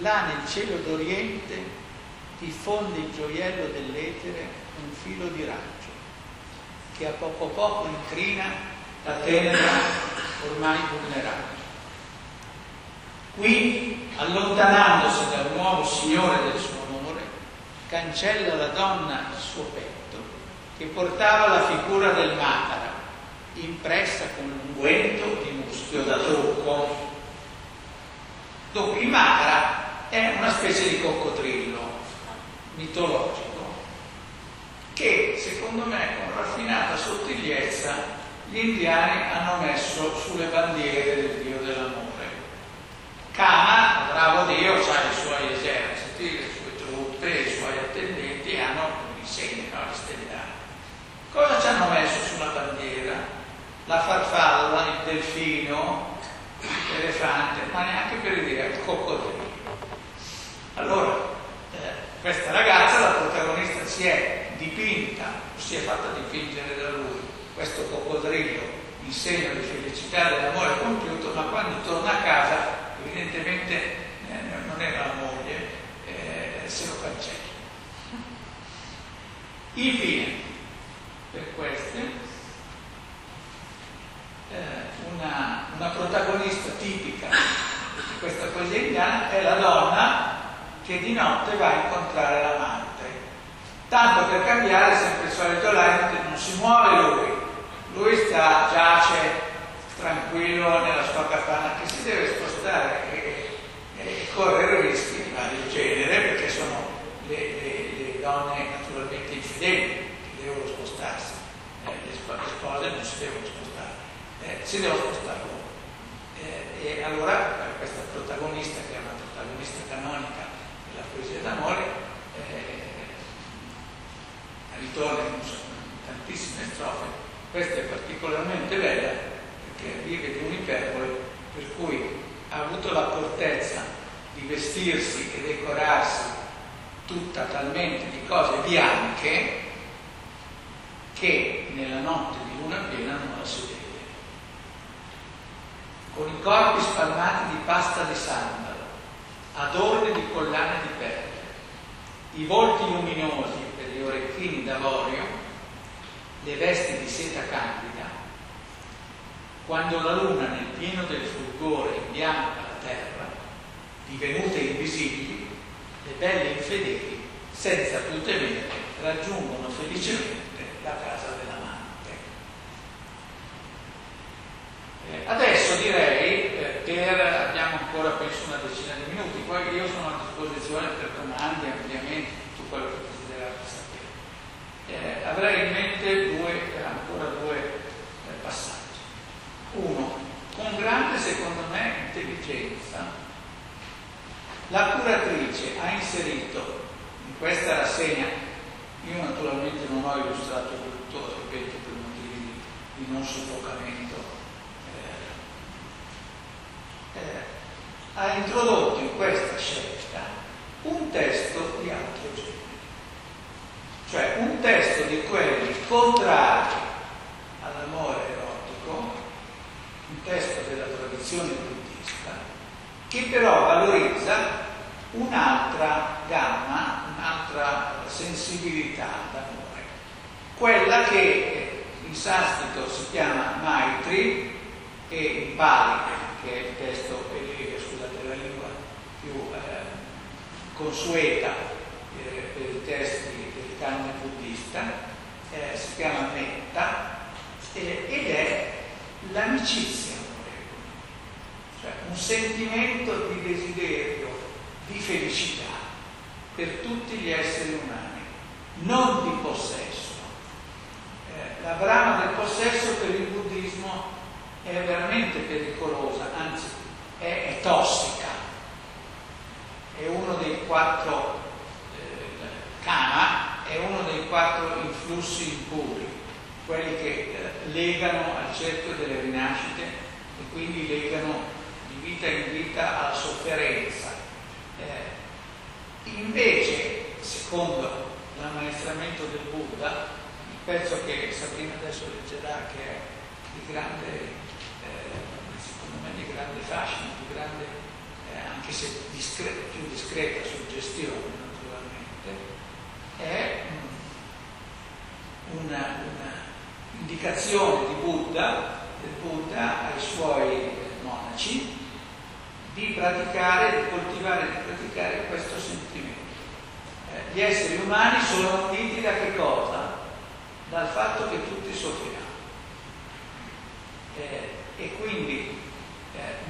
Là nel cielo d'Oriente diffonde il gioiello dell'etere un filo di raggio che a poco a poco incrina la tenera ormai vulnerabile. Qui, allontanandosi dal nuovo Signore del suo onore, cancella la donna il suo petto che portava la figura del Matara, impressa con l'unguento di muschio da trucco. Dopo il Matara è una specie di coccodrillo mitologico che secondo me con raffinata sottigliezza gli indiani hanno messo sulle bandiere del dio dell'amore. Kama, bravo dio, ha i suoi eserciti, le sue truppe, i suoi attendenti hanno i segni, no, gli stellari. Cosa ci hanno messo sulla bandiera? La farfalla, il delfino, l'elefante, ma neanche per dire il coccodrillo. Allora, questa ragazza, la protagonista, si è dipinta, si è fatta dipingere da lui, questo coccodrillo in segno di felicità dell'amore compiuto, ma quando torna a casa, evidentemente eh, non era la moglie, eh, se lo cancella. Infine, per queste, eh, una, una protagonista tipica di questa poesia indiana è la donna che di notte va a incontrare l'amante. Tanto per cambiare, sempre il solito lento, non si muove lui, lui sta, giace tranquillo nella sua capanna che si deve spostare e, e correre rischi di vario genere perché sono le, le, le, donne naturalmente infedeli che devono spostarsi, eh, le, spose non si devono spostare, eh, si devono spostare loro. Eh, e allora questa protagonista, che è una protagonista canonica poesia d'amore eh, in tantissime strofe. Questa è particolarmente bella perché vive di un'iperbole per cui ha avuto l'accortezza di vestirsi e decorarsi tutta talmente di cose bianche che nella notte di luna piena non la si vede. Con i corpi spalmati di pasta di sandalo, adorne di collane di perle, i volti luminosi per gli orecchini d'avorio, le vesti di seta candida, quando la luna nel pieno del fulgore imbianca la terra, divenute invisibili, le belle infedeli, senza più temere, raggiungono felicemente la casa dell'amante. Eh, adesso direi per, abbiamo ancora penso una decina di minuti, poi io sono a disposizione per domande, ampliamenti, tutto quello che desiderate sapere. Eh, avrei in mente due, ancora due eh, passaggi. Uno, con grande secondo me intelligenza, la curatrice ha inserito in questa rassegna, io naturalmente non ho illustrato tutto, ripeto, per motivi di non soffocamento eh, ha introdotto in questa scelta un testo di altro genere, cioè un testo di quelli contrari all'amore erotico, un testo della tradizione buddista, che però valorizza un'altra gamma, un'altra sensibilità d'amore, quella che in sanscrito si chiama Maitri e in Pali che è il testo, eh, scusate, la lingua più eh, consueta eh, per i testi del canone buddista, eh, si chiama Metta ed è l'amicizia cioè un sentimento di desiderio, di felicità per tutti gli esseri umani, non di possesso. Eh, la brama del possesso per il buddismo è veramente pericolosa, anzi è, è tossica. È uno dei quattro eh, kama, è uno dei quattro influssi impuri, quelli che eh, legano al cerchio delle rinascite e quindi legano di vita in vita alla sofferenza. Eh, invece, secondo l'ammaestramento del Buddha, il pezzo che Sabrina adesso leggerà, che è di grande, me di grande fascino, di grande, eh, anche se discreta, più discreta suggestione naturalmente, è una, una indicazione di Buddha, del Buddha ai suoi monaci di praticare, di coltivare, di praticare questo sentimento. Eh, gli esseri umani sono uniti da che cosa? Dal fatto che tutti soffriamo. Eh, e quindi,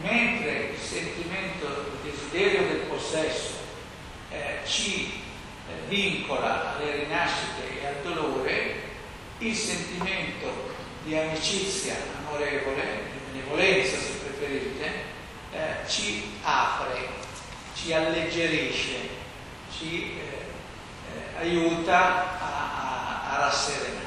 mentre il sentimento, il desiderio del possesso eh, ci eh, vincola alle rinascite e al dolore, il sentimento di amicizia amorevole, di benevolenza se preferite, eh, ci apre, ci alleggerisce, ci eh, eh, aiuta a, a, a, rasserenarci.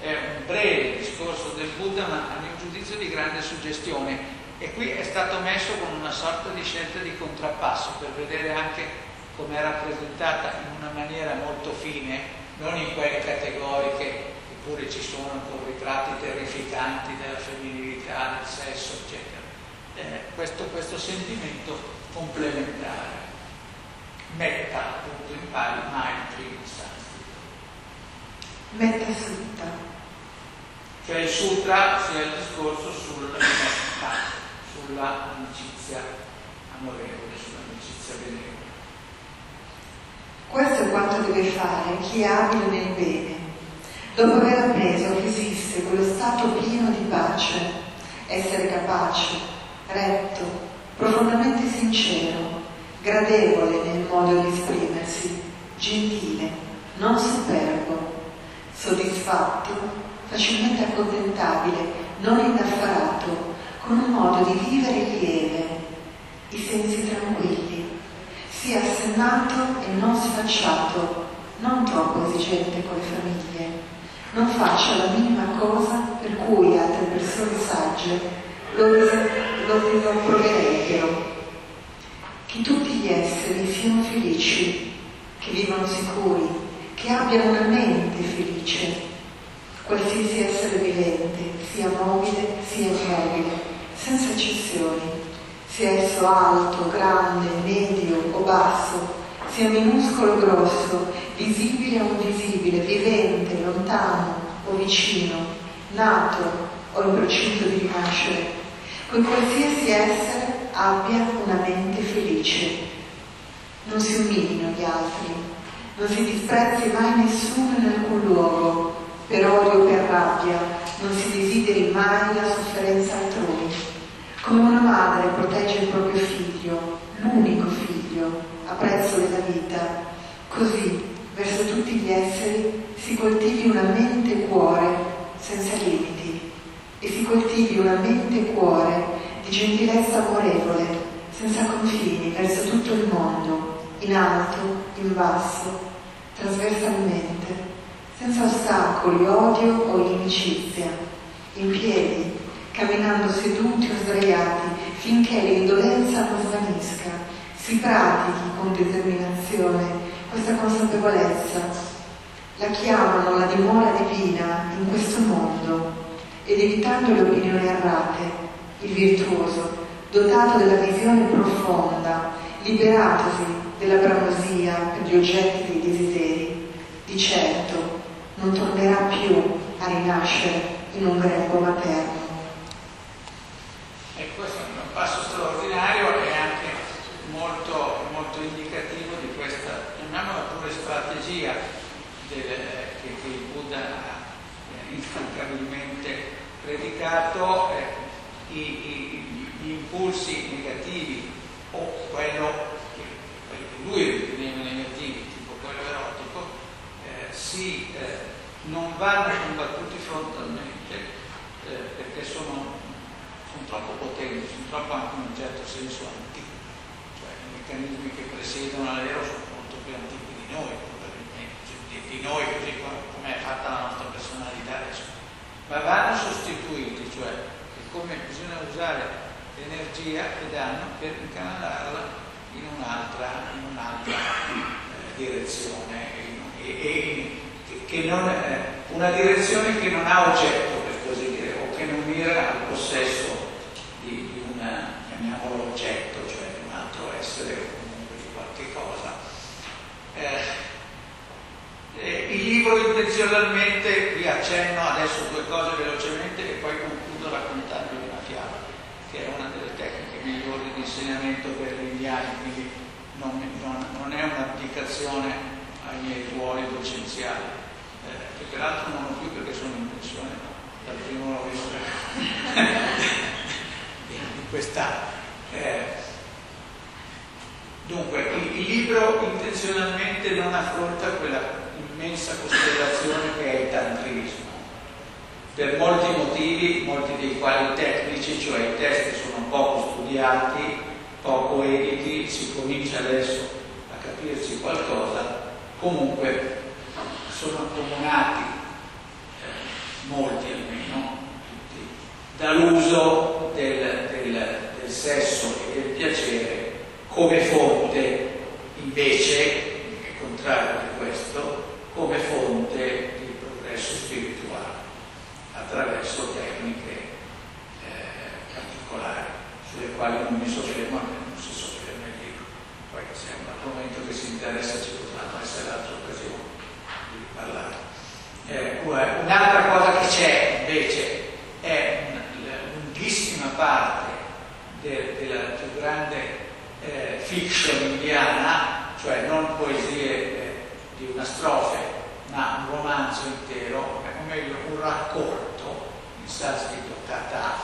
È un breve discorso del Buddha, ma a mio giudizio di grande suggestione. E qui è stato messo con una sorta di scelta di contrappasso per vedere anche come è rappresentata in una maniera molto fine, non in quelle categoriche, eppure ci sono con ritratti terrificanti della femminilità, del sesso, eccetera eh, questo, questo, sentimento complementare. Metta, appunto, in pari, maitri in. Metta sutta. Cioè il sutra sia il discorso sul metta, sulla amicizia amorevole, sull'amicizia benevola. Questo è quanto deve fare chi è abile nel bene, dopo aver appreso che esiste quello stato pieno di pace, essere capace, retto, profondamente sincero, gradevole nel modo di esprimersi, gentile, non superbo, soddisfatto, facilmente accontentabile, non inaffarato, con un modo di vivere lieve, i sensi tranquilli, sia assennato e non sfacciato, non troppo esigente con le famiglie, non faccia la minima cosa per cui altre persone sagge lo, lo proverebbero. Che tutti gli esseri siano felici, che vivano sicuri, che abbiano una mente felice. Qualsiasi essere vivente, sia mobile sia immobile, senza eccezioni, sia esso alto, grande, medio o basso, sia minuscolo o grosso, visibile o invisibile, vivente, lontano o vicino, nato o in procinto di rinascere, con qualsiasi essere abbia una mente felice. Non si umilino gli altri, non si disprezzi mai nessuno in alcun luogo, per odio o per rabbia, non si desideri mai la sofferenza altrui. Come una madre protegge il proprio figlio, l'unico figlio, a prezzo della vita, così verso tutti gli esseri si coltivi una mente e cuore senza limiti e si coltivi una mente e cuore di gentilezza amorevole, senza confini, verso tutto il mondo, in alto, in basso, trasversalmente, senza ostacoli, odio o inimicizia, in piedi, camminando seduti o sdraiati, finché l'indolenza non svanisca, si pratichi con determinazione questa consapevolezza. La chiamano la dimora divina in questo mondo ed evitando le opinioni errate, il virtuoso, dotato della visione profonda, liberatosi della bramosia per gli oggetti dei desideri, di certo non tornerà più a rinascere in un grembo materno. E questo è un passo straordinario e anche molto, molto indicativo di questa, chiamiamola pure strategia del, che, che, il Buddha ha eh, instancabilmente predicato, eh, i, i, gli impulsi negativi o quello che lui riteneva negativi, tipo quello erotico, eh, si, eh, non vanno combattuti frontalmente eh, perché sono, sono, troppo potenti, sono troppo anche un certo senso antico, cioè i meccanismi che presiedono l'ero sono molto più antichi di noi, probabilmente, cioè, di, di, noi così come è fatta la nostra personalità adesso, ma vanno sostituiti, cioè come bisogna usare l'energia che danno per incanalarla in un'altra, in un'altra eh, direzione, e, e, non, eh, una direzione che non ha oggetto, per così dire, o che non mira al possesso di, di un, chiamiamolo oggetto, cioè di un altro essere o comunque di qualche cosa. Eh, eh, il libro intenzionalmente, vi accenno adesso due cose velocemente e poi concludo raccontandovi una fiaba che è una delle tecniche migliori di insegnamento per gli indiani, quindi non, non, non è un'applicazione ai miei ruoli docenziali, eh, che peraltro non ho più perché sono in pensione dal primo novembre di quest'anno. Eh, dunque, il, il libro intenzionalmente non affronta quella immensa costellazione che è il tantrismo per molti motivi, molti dei quali tecnici, cioè i testi sono poco studiati, poco editi, si comincia adesso a capirci qualcosa, comunque sono accomunati, molti almeno, tutti, dall'uso del, del, del sesso e del piacere come fonte, invece, contrario di questo, come fonte di progresso spirituale attraverso tecniche eh, particolari sulle quali non mi soffermo, almeno non si sofferma il libro. Poi se è un argomento che si interessa ci potranno essere altre occasioni di parlare. Eh, un'altra cosa che c'è invece è la lunghissima parte de, della più grande eh, fiction indiana, cioè non poesie eh, di una strofe, ma un romanzo intero, o meglio un racconto in sanscrito Kata,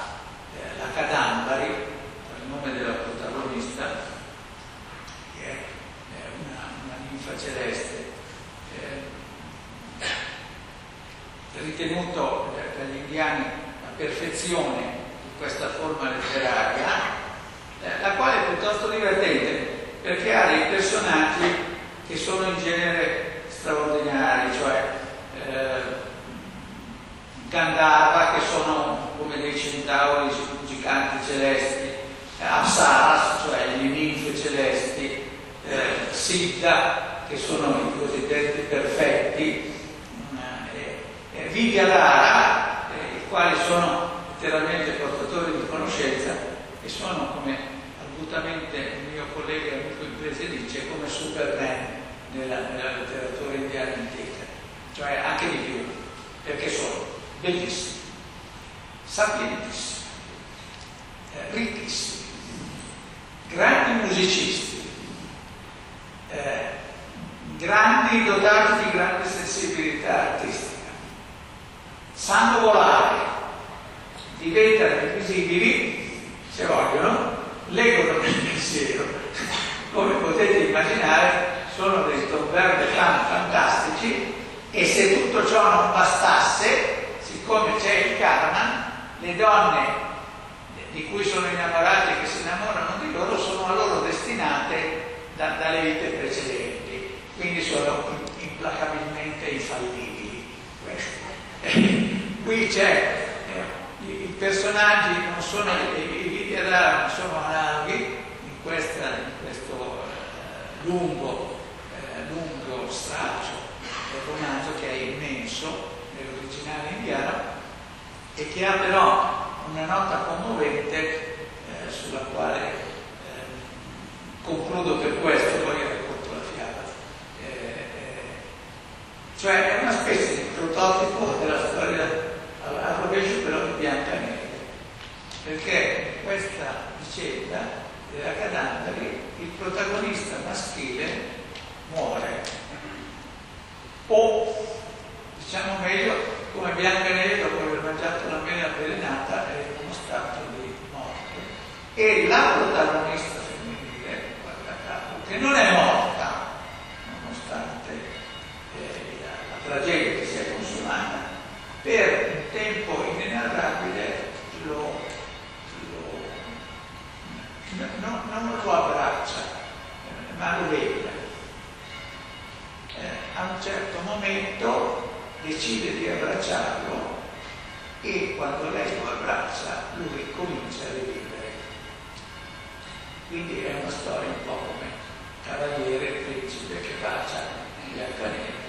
eh, la Kadambari, il nome della protagonista, che è una, celeste, eh, ritenuto dagli indiani la perfezione di questa forma letteraria, eh, la quale è piuttosto divertente perché ha dei personaggi che sono in genere straordinari, cioè eh, Gandharva che sono come dei centauri giganti celesti, Apsaras, cioè le ninfe celesti, eh, Siddha, che sono i cosiddetti perfetti, eh, eh, Vidyadhara, eh, i quali sono letteralmente portatori di conoscenza e sono, come argutamente il mio collega amico inglese dice, come Superman nella, nella letteratura indiana antica, cioè anche di più, perché sono bellissimi, sapientissimi, eh, ricchissimi, grandi musicisti, eh, grandi dotati di grande sensibilità artistica, sanno volare, diventano invisibili se vogliono, leggono il pensiero, come potete immaginare sono dei tomber fantastici e se tutto ciò non bastasse siccome c'è il karma, le donne di cui sono innamorate e che si innamorano di loro sono a loro destinate da, dalle vite precedenti, quindi sono implacabilmente infallibili. qui c'è, eh, i, personaggi non sono, i, non sono analoghi in, questa, in questo eh, lungo, eh, lungo straccio del romanzo che è immenso, originale indiano e che ha però una nota commovente sulla quale concludo per questo, poi racconto la fiaba. Eh, eh, cioè è una specie di prototipo della storia a, rovescio però di bianca e nera, perché questa vicenda della Cadandari il protagonista maschile muore. O diciamo meglio come bianca e nera dopo aver mangiato la mela avvelenata è in uno stato di morte. E la protagonista femminile guarda caso che non è morta tragedia che si è consumata per un tempo inenarrabile lo, lo no, non lo abbraccia eh, ma lo vede eh, a un certo momento decide di abbracciarlo e quando lei lo abbraccia lui comincia a rivivere. Quindi è una storia un po' come cavaliere e principe che bacia gli arcanelli.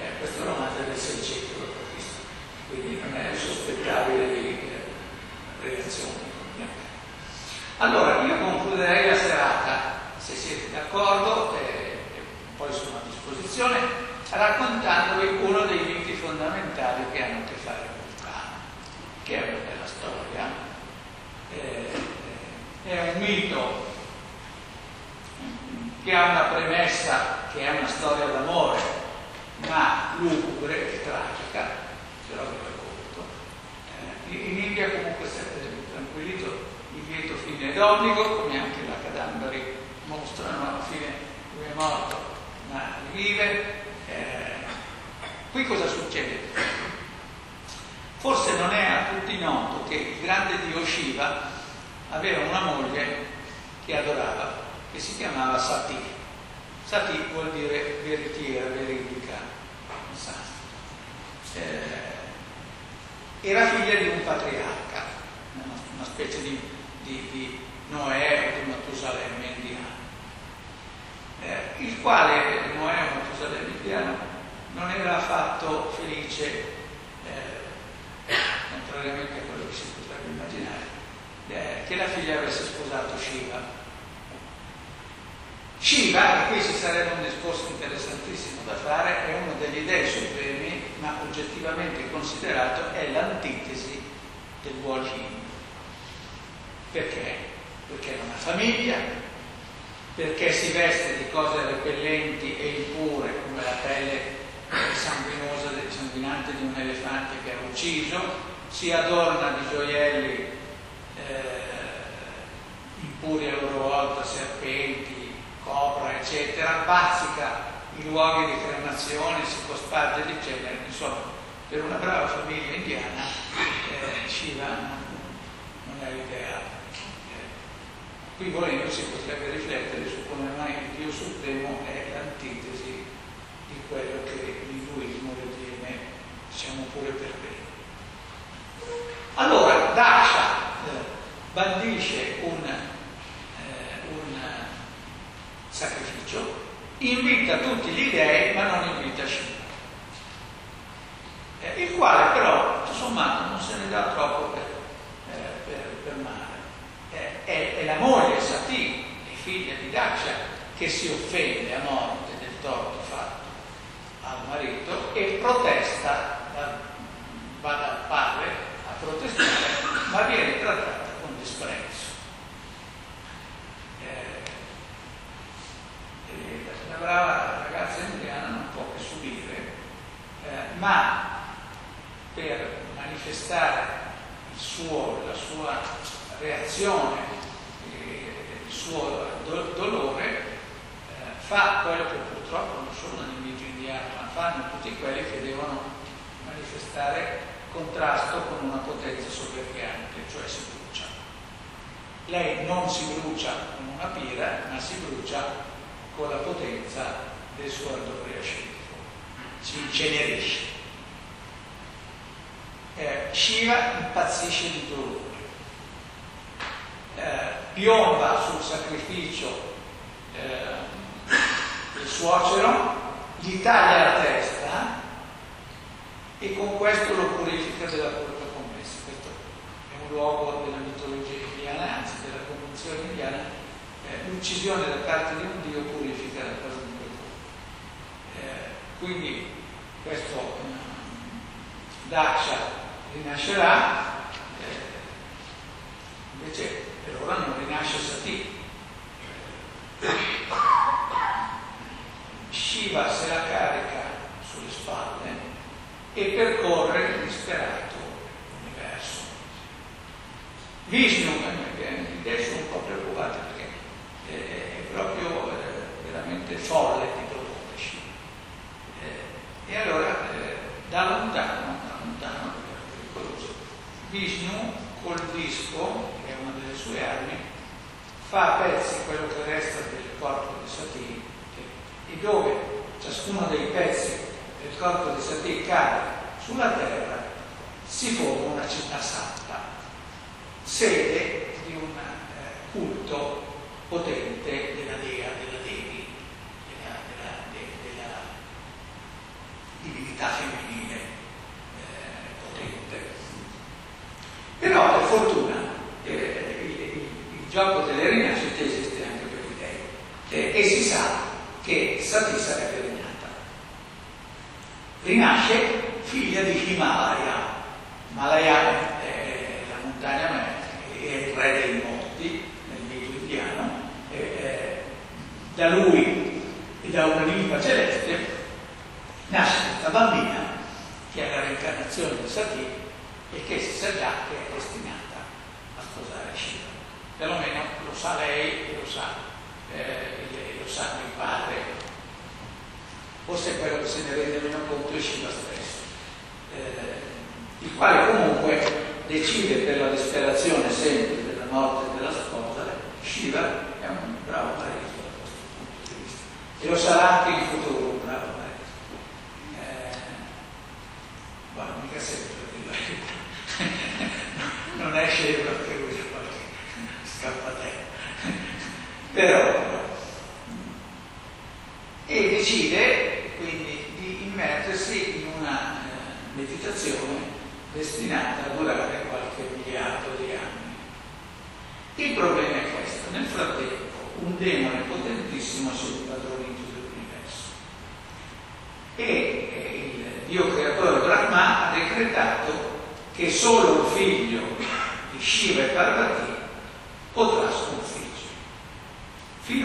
Eh, questo romanzo è del 600 d.C., quindi non è sospettabile di eh, reazioni. Allora, io concluderei la serata, se siete d'accordo, eh, poi sono a disposizione, raccontandovi uno dei miti fondamentali che hanno a che fare con il cane, che è una bella storia. Eh, è un mito che ha una premessa, che è una storia d'amore, ma lugubre e tragica, però vi racconto. Eh, in India comunque è tranquillito il lieto fine ed obbligo, come anche la Cadambari mostrano, alla fine lui è morto ma vive. Eh, qui cosa succede? Forse non è a tutti noto che il grande dio Shiva aveva una moglie che adorava, che si chiamava Sati. Sati vuol dire veritiera, veridica. Eh, era figlia di un patriarca, una, una specie di, di, di Noè o di Matusalemme indiano eh, il quale Noè, Matusalemme indiano, non era affatto felice, eh, contrariamente a quello che si potrebbe immaginare, eh, che la figlia avesse sposato Shiva. Shiva, e qui ci sarebbe un discorso interessantissimo da fare, è uno degli dei supremi, ma oggettivamente considerato è l'antitesi del buon Hindu. Perché? Perché è una famiglia, perché si veste di cose repellenti e impure come la pelle sanguinosa, sanguinante di un elefante che ha ucciso, si adorna di gioielli eh, impuri a loro volta, serpenti, copra, eccetera, bazzica i luoghi di cremazione, si cosparge di cenere, insomma, per una brava famiglia indiana eh, Shiva non, è l'ideale. Qui volendo si potrebbe riflettere su come mai il Dio Supremo è l'antitesi di quello che l'induismo ritiene, diciamo pure per bene. Allora, Dasha eh, bandisce un, eh, un sacrificio, invita tutti gli dei ma non invita Shiva, eh, il quale però, sommato, non se ne dà troppo per, eh, per, per male è, è la moglie Sati, figlia di Dacia, che si offende a morte del torto fatto al marito e protesta, va dal padre a protestare, ma viene trattata con disprezzo. Eh, la brava ragazza indiana non può che subire, eh, ma per manifestare suo, la sua reazione, il suo do- dolore, eh, fa quello che purtroppo non nel mito indiano, ma fanno tutti quelli che devono manifestare contrasto con una potenza sopravviante, cioè si brucia. Lei non si brucia con una pira, ma si brucia con la potenza del suo ardore ascetico, si incenerisce. Eh, Shiva impazzisce di dolore eh, piomba sul sacrificio eh, del suocero, gli taglia la testa e con questo lo purifica della colpa commessa. luogo della mitologia indiana, anzi della convinzione indiana, eh, l'uccisione da parte di un dio purifica da qualunque eh, Quindi questo eh, Daksha rinascerà, eh, invece per ora non rinasce Sati. Shiva se la carica sulle spalle e percorre il disperato universo. Vishnu, idee sono un po' preoccupate perché è proprio eh, veramente folle di proporre Shiva. Eh, e allora eh, da lontano, da lontano, Vishnu col disco, che è una delle sue armi, fa a pezzi quello che resta del corpo di Sati e dove ciascuno dei pezzi del corpo di Sati cade sulla terra, si forma una città santa, sede di un eh, culto potente della dea, della, della, de, della divinità femminile eh, potente. Però per fortuna eh, il, il, il, gioco delle rinascite esiste anche per i dei eh, e si sa che Sati sarebbe regnata. Rinasce figlia di Himalaya. Himalaya è la montagna è il re dei monti nel mito indiano. Eh, da lui e da una linfa celeste nasce questa bambina che è la reincarnazione di Sati e che si sa già che è destinata a sposare Shiva. Perlomeno lo sa lei lo sa eh, lo sanno il padre, forse quello che se ne rende meno conto è Shiva stesso, eh, il quale comunque decide per la disperazione sempre della morte della sposa, Shiva è un bravo marito da questo punto di vista. E lo sarà anche in futuro un bravo marito. Eh, guarda, mica sempre non è scemo perché lui c'è qualche scappatella. Però e decide quindi di immergersi in una eh, meditazione destinata a durare qualche miliardo di anni. Il problema è questo, nel frattempo un demone potentissimo si è impadronito dell'universo e il Dio creatore Brahma ha decretato che solo il figlio di Shiva e Parvati potrà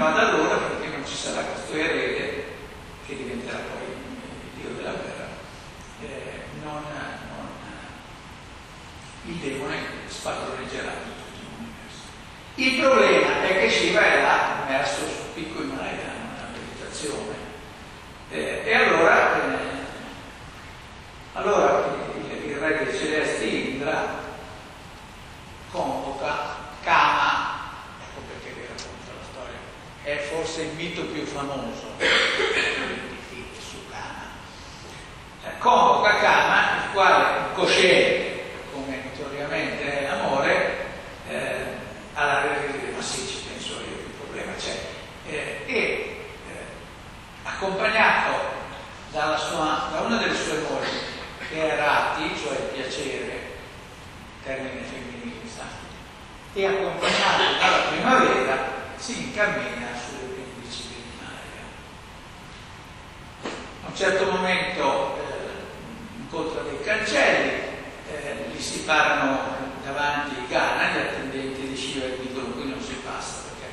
Fino ad allora, perché non ci sarà questo erede che diventerà poi il dio della guerra, eh, non, non, il demone spadroneggerà tutto l'universo. Il problema è che Shiva è là immerso sul picco Himalayano nella meditazione. Eh, e allora, eh, allora il, il, re dei celesti Indra convoca Kama è forse il mito più famoso su Cana. Eh, convoca Cana, il quale cosciente, come notoriamente è l'amore, eh, alla dire, ma sì, ci penso io, che problema c'è. Eh, e eh, accompagnato sua, da una delle sue mogli, che è Rati, cioè piacere, termine femminile, e accompagnato dalla primavera si incammina sulle pendici dell'Himalaya. A un certo momento eh, incontra dei cancelli, eh, gli si parano davanti i Ghana, gli attendenti di Shiva e dicono qui non si passa perché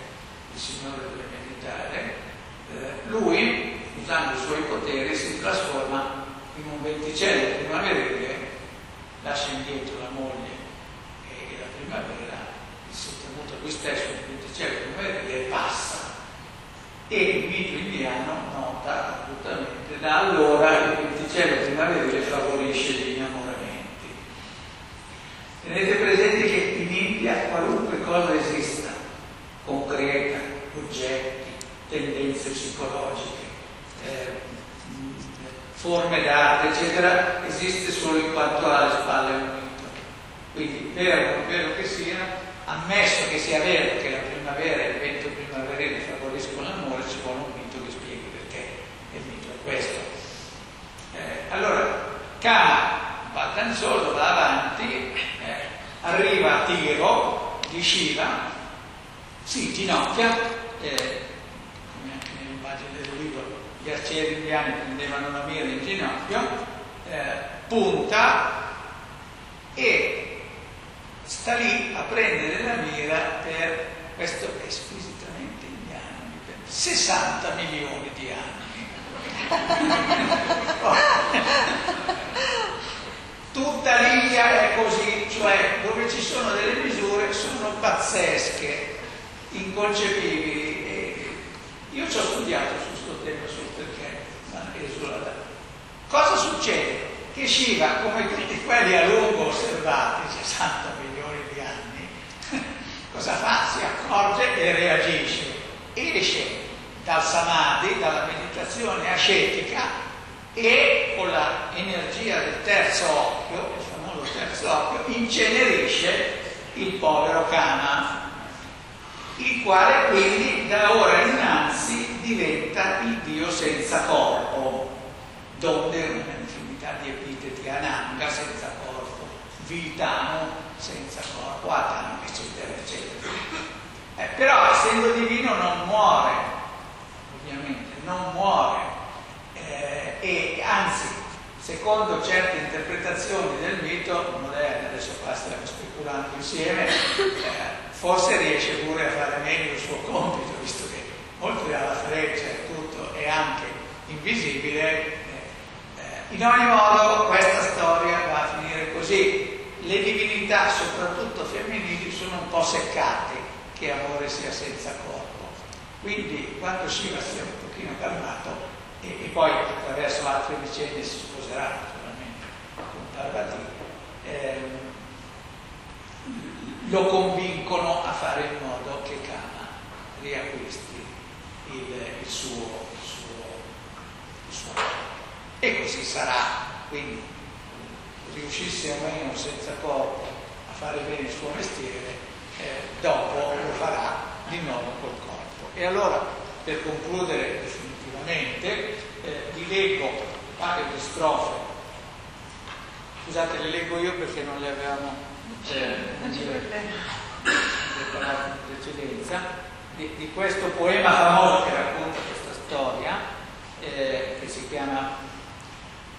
il Signore deve meditare. Eh, lui, usando i suoi poteri, si trasforma in un venticello primaverile, lascia indietro la moglie e la primavera si è tenuto lui stesso il venticello primaverile e passa. E il mito indiano nota assolutamente da allora il venticello primaverile favorisce gli innamoramenti. Tenete presente che in India qualunque cosa esista, concreta, oggetti, tendenze psicologiche, eh, forme d'arte, eccetera, esiste solo in quanto ha alle spalle un mito. Quindi, vero o non vero che sia, ammesso che sia vero che la primavera il vento primaverile favoriscono l'amore, ci vuole un mito che spieghi perché il mito è questo. Allora, Kama va avanti, eh, arriva a Tiro di Shiva, si ginocchia, eh, anche nell'immagine del libro, gli arcieri indiani prendevano la mira in ginocchio, eh, punta e sta lì a prendere la mira per questo è squisitamente indiano, 60 milioni di anni. Tutta l'India è così, cioè dove ci sono delle misure sono pazzesche, inconcepibili. E io ci ho studiato su questo tema, sul perché, ma esula da. Cosa succede? Che Shiva, come tutti quelli a lungo osservati, 60 milioni di anni, cosa fa? Si accorge e reagisce. Esce dal samadhi, dalla meditazione ascetica e con l'energia del terzo occhio, il famoso terzo occhio, incenerisce il povero Kama, il quale quindi da ora innanzi diventa il Dio senza corpo, donde un'infinità di epiteti, Ananga senza corpo, Vitano senza corpo, Atano, eccetera, eccetera. Eh, però essendo divino non muore, ovviamente, non muore eh, e anzi, secondo certe interpretazioni del mito moderno, adesso qua stiamo speculando insieme, eh, forse riesce pure a fare meglio il suo compito, visto che oltre alla freccia e tutto è anche invisibile. Eh, eh, in ogni modo questa storia va a finire così. Le divinità, soprattutto femminili, sono un po' seccate che amore sia senza corpo. Quindi quando Shiva sia un pochino calmato, e, e poi attraverso altre vicende si sposerà naturalmente con Parvati, eh, lo convincono a fare in modo che Kama riacquisti il, il, suo, il, suo, il suo e così sarà. Quindi riuscisse o meno senza corpo a fare bene il suo mestiere, eh, dopo lo farà di nuovo col corpo. E allora, per concludere definitivamente, eh, vi leggo un paio di strofe. Scusate, le leggo io perché non le avevamo eh, preparate in precedenza, di, di, questo poema famoso che racconta questa storia, eh, che si chiama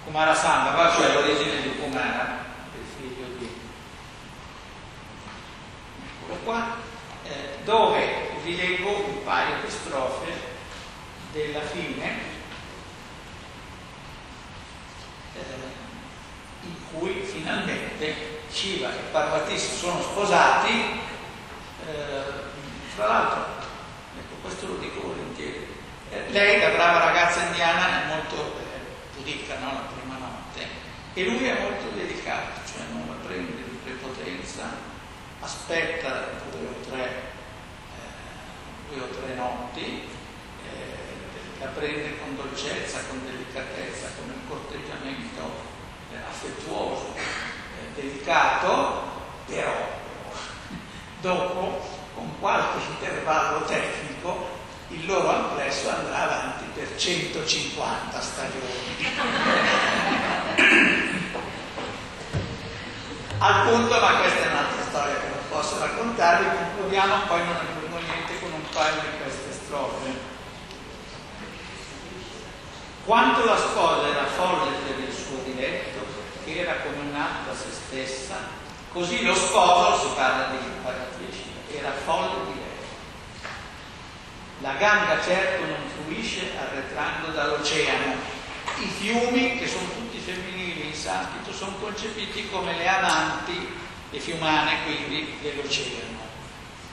Kumara Sambhava, cioè l'origine di Kumara, il figlio di... Eccolo qua, eh, dove vi leggo un paio di strofe della fine eh, in cui finalmente Shiva e Parvati si sono sposati, eh, fra l'altro, ecco questo lo dico volentieri, eh, lei, la brava ragazza indiana, è molto eh, pudica, no? la prima notte, e lui è molto dedicato, cioè non la prende di prepotenza, aspetta due o tre, eh, due o tre notti, eh, la prende con dolcezza, con delicatezza, con il corteggiamento eh, affettuoso, eh, delicato, però dopo, con qualche intervallo tecnico, il loro amplesso andrà avanti per 150 stagioni. Al punto, ma questa è un'altra storia che non posso raccontarvi, concludiamo, poi non aggiungo niente con un paio di queste strofe. Quanto la sposa era folle per il suo diletto, che era come un'altra da se stessa, così lo sposo, si parla di Paratici, era folle di lei. La ganga certo non fruisce arretrando dall'oceano. I fiumi, che sono tutti femminili in sanscrito, sono concepiti come le amanti, le fiumane quindi dell'oceano.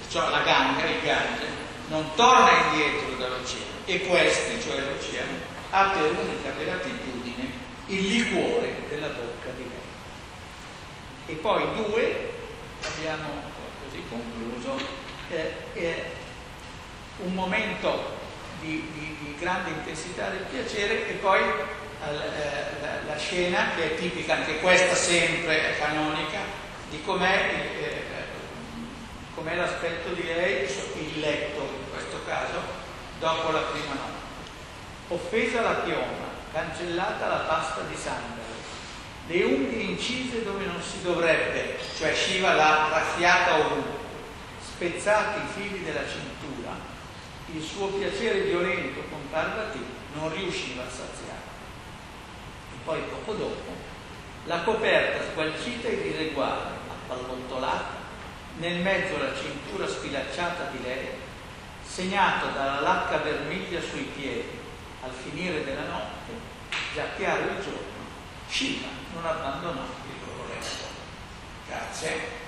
Perciò la ganga, il Gange, non torna indietro dall'oceano e questi, cioè l'oceano, ha per unica beatitudine il liquore della bocca di lei. E poi due, abbiamo così concluso, eh, eh, un momento di, di, di, grande intensità del piacere e poi eh, la, la, scena che è tipica, anche questa sempre è canonica, di com'è, eh, com'è l'aspetto di lei, il letto in questo caso, dopo la prima notte offesa la chioma, cancellata la pasta di sandalo, le unghie incise dove non si dovrebbe, cioè Shiva l'ha raffiata ovunque, spezzati i fili della cintura, il suo piacere violento con Parvati non riusciva a saziare. E poi poco dopo, la coperta squalcita e diseguale, appallottolata, nel mezzo la cintura sfilacciata di lei, segnata dalla lacca vermiglia sui piedi, al finire della notte, già chiaro il giorno, Shiva non abbandonò il loro letto. Grazie.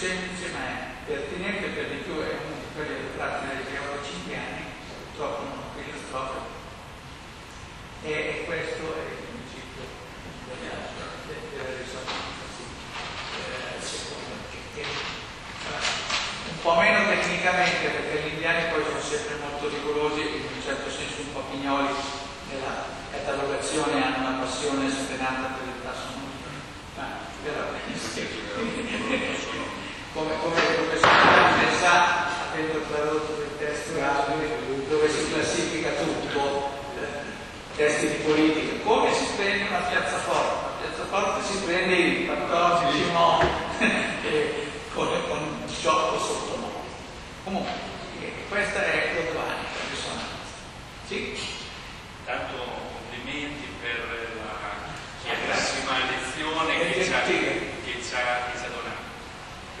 Semplice ma è pertinente per di più, è uno di quelli adottati nelle teorie cinquanti, purtroppo non qui la strofa. E questo è il principio della, della risonanza, sì. eh, secondo me, un po' meno tecnicamente, perché gli indiani poi sono sempre molto rigorosi, in un certo senso un po' pignoli nella catalogazione, hanno una passione sfrenata per il tasso ma però, come, come il professor ne sa, avendo tradotto del testo dove si classifica tutto, testi di politica, come si prende una piazzaforte? La piazzaforte si prende il 14 modo con, con 18 sottomodi. Comunque, questa è l'organica risonanza. Sì? Tanto complimenti per la chiarissima lezione che ci ha, che ci ha, che ci ha donato.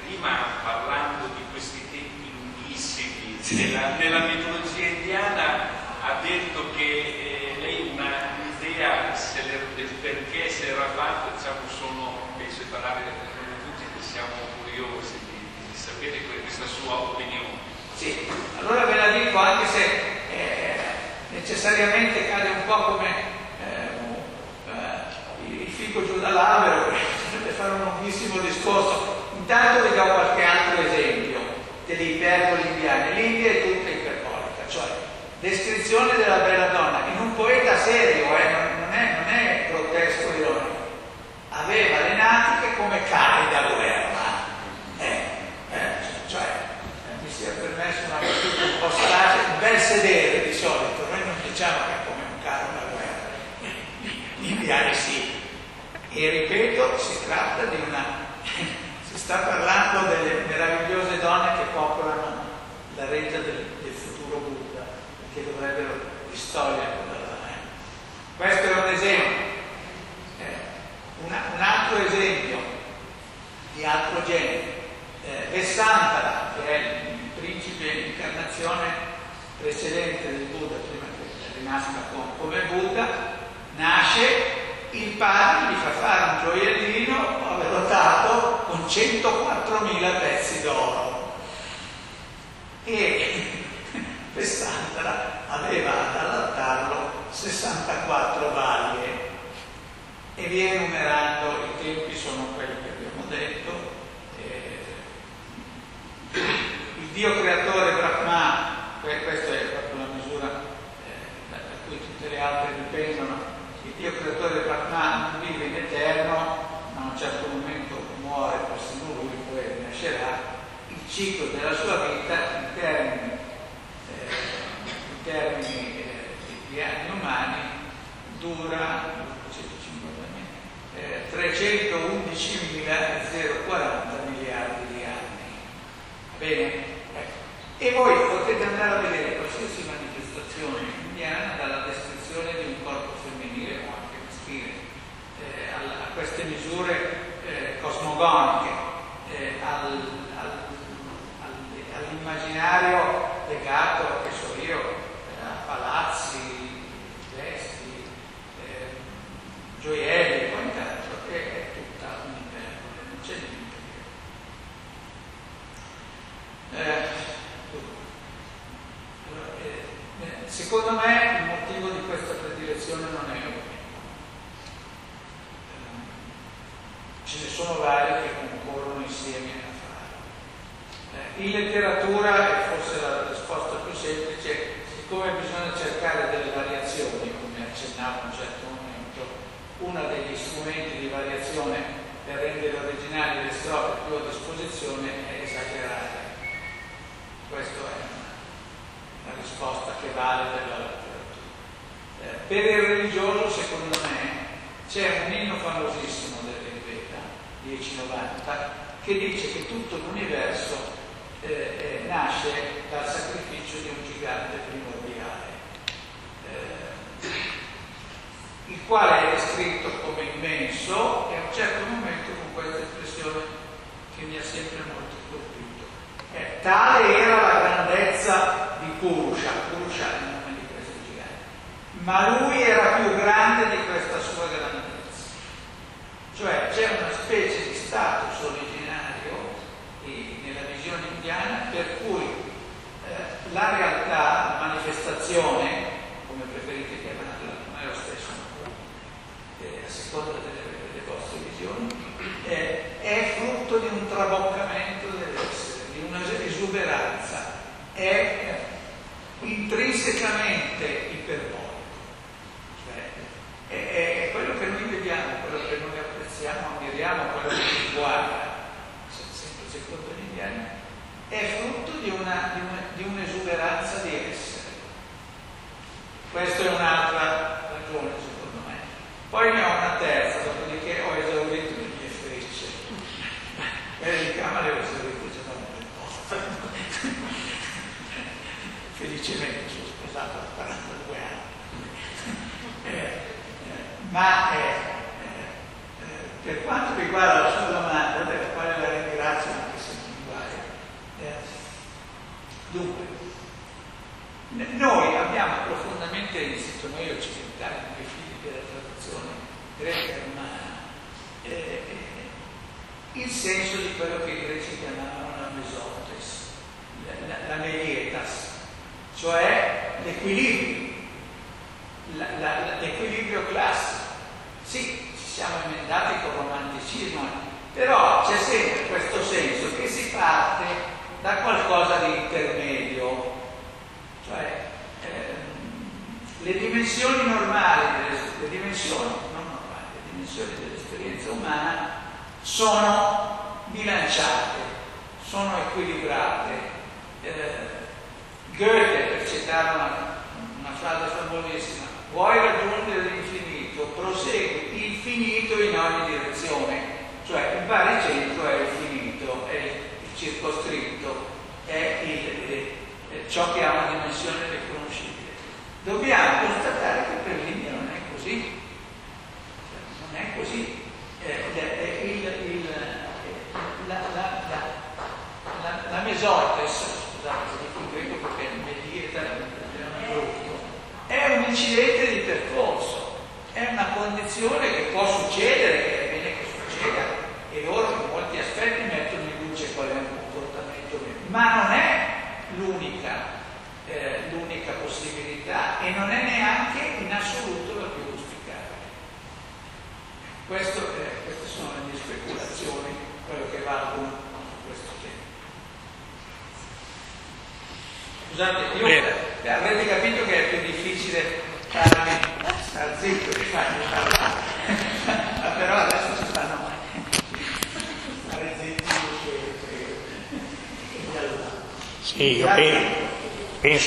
Prima parlando di questi tempi lunghissimi, sì. nella, nella mitologia indiana ha detto che eh, lei una un'idea del perché si era fatto, diciamo, sono, penso parlare noi tutti che siamo curiosi di, di, sapere questa sua opinione. Sì, allora ve la dico anche se eh, necessariamente cade un po' come eh, eh, il fico giù dall'albero, per fare un lunghissimo discorso. Intanto vi do qualche altro esempio delle iperboli indiane. L'India è tutta iperbolica, cioè descrizione della bella donna in un poeta serio, eh, non, è, non è grottesco ironico, aveva le natiche come cani da guerra. Eh, eh, cioè, eh, mi sia permesso una battuta un po' strage, un bel sedere di solito, noi non diciamo che è come un carro da guerra, gli indiani sì. E ripeto, si tratta di una... sta parlando delle meravigliose donne che popolano la reggia del, del futuro Buddha che dovrebbero distogliere Questo è un esempio. Eh, una, un altro esempio di altro genere. Eh, Vessantara, che è il principe incarnazione precedente del Buddha, prima che rinasca come Buddha, nasce, il padre gli fa fare un gioiellino dotato con 104.000 pezzi d'oro. E Vessantara aveva ad allattarlo 64 balie e via enumerando i tempi sono quelli che abbiamo detto. Eh, il Dio creatore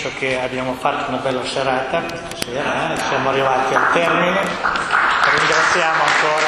penso che abbiamo fatto una bella serata questa sera, eh. siamo arrivati al termine, ringraziamo ancora.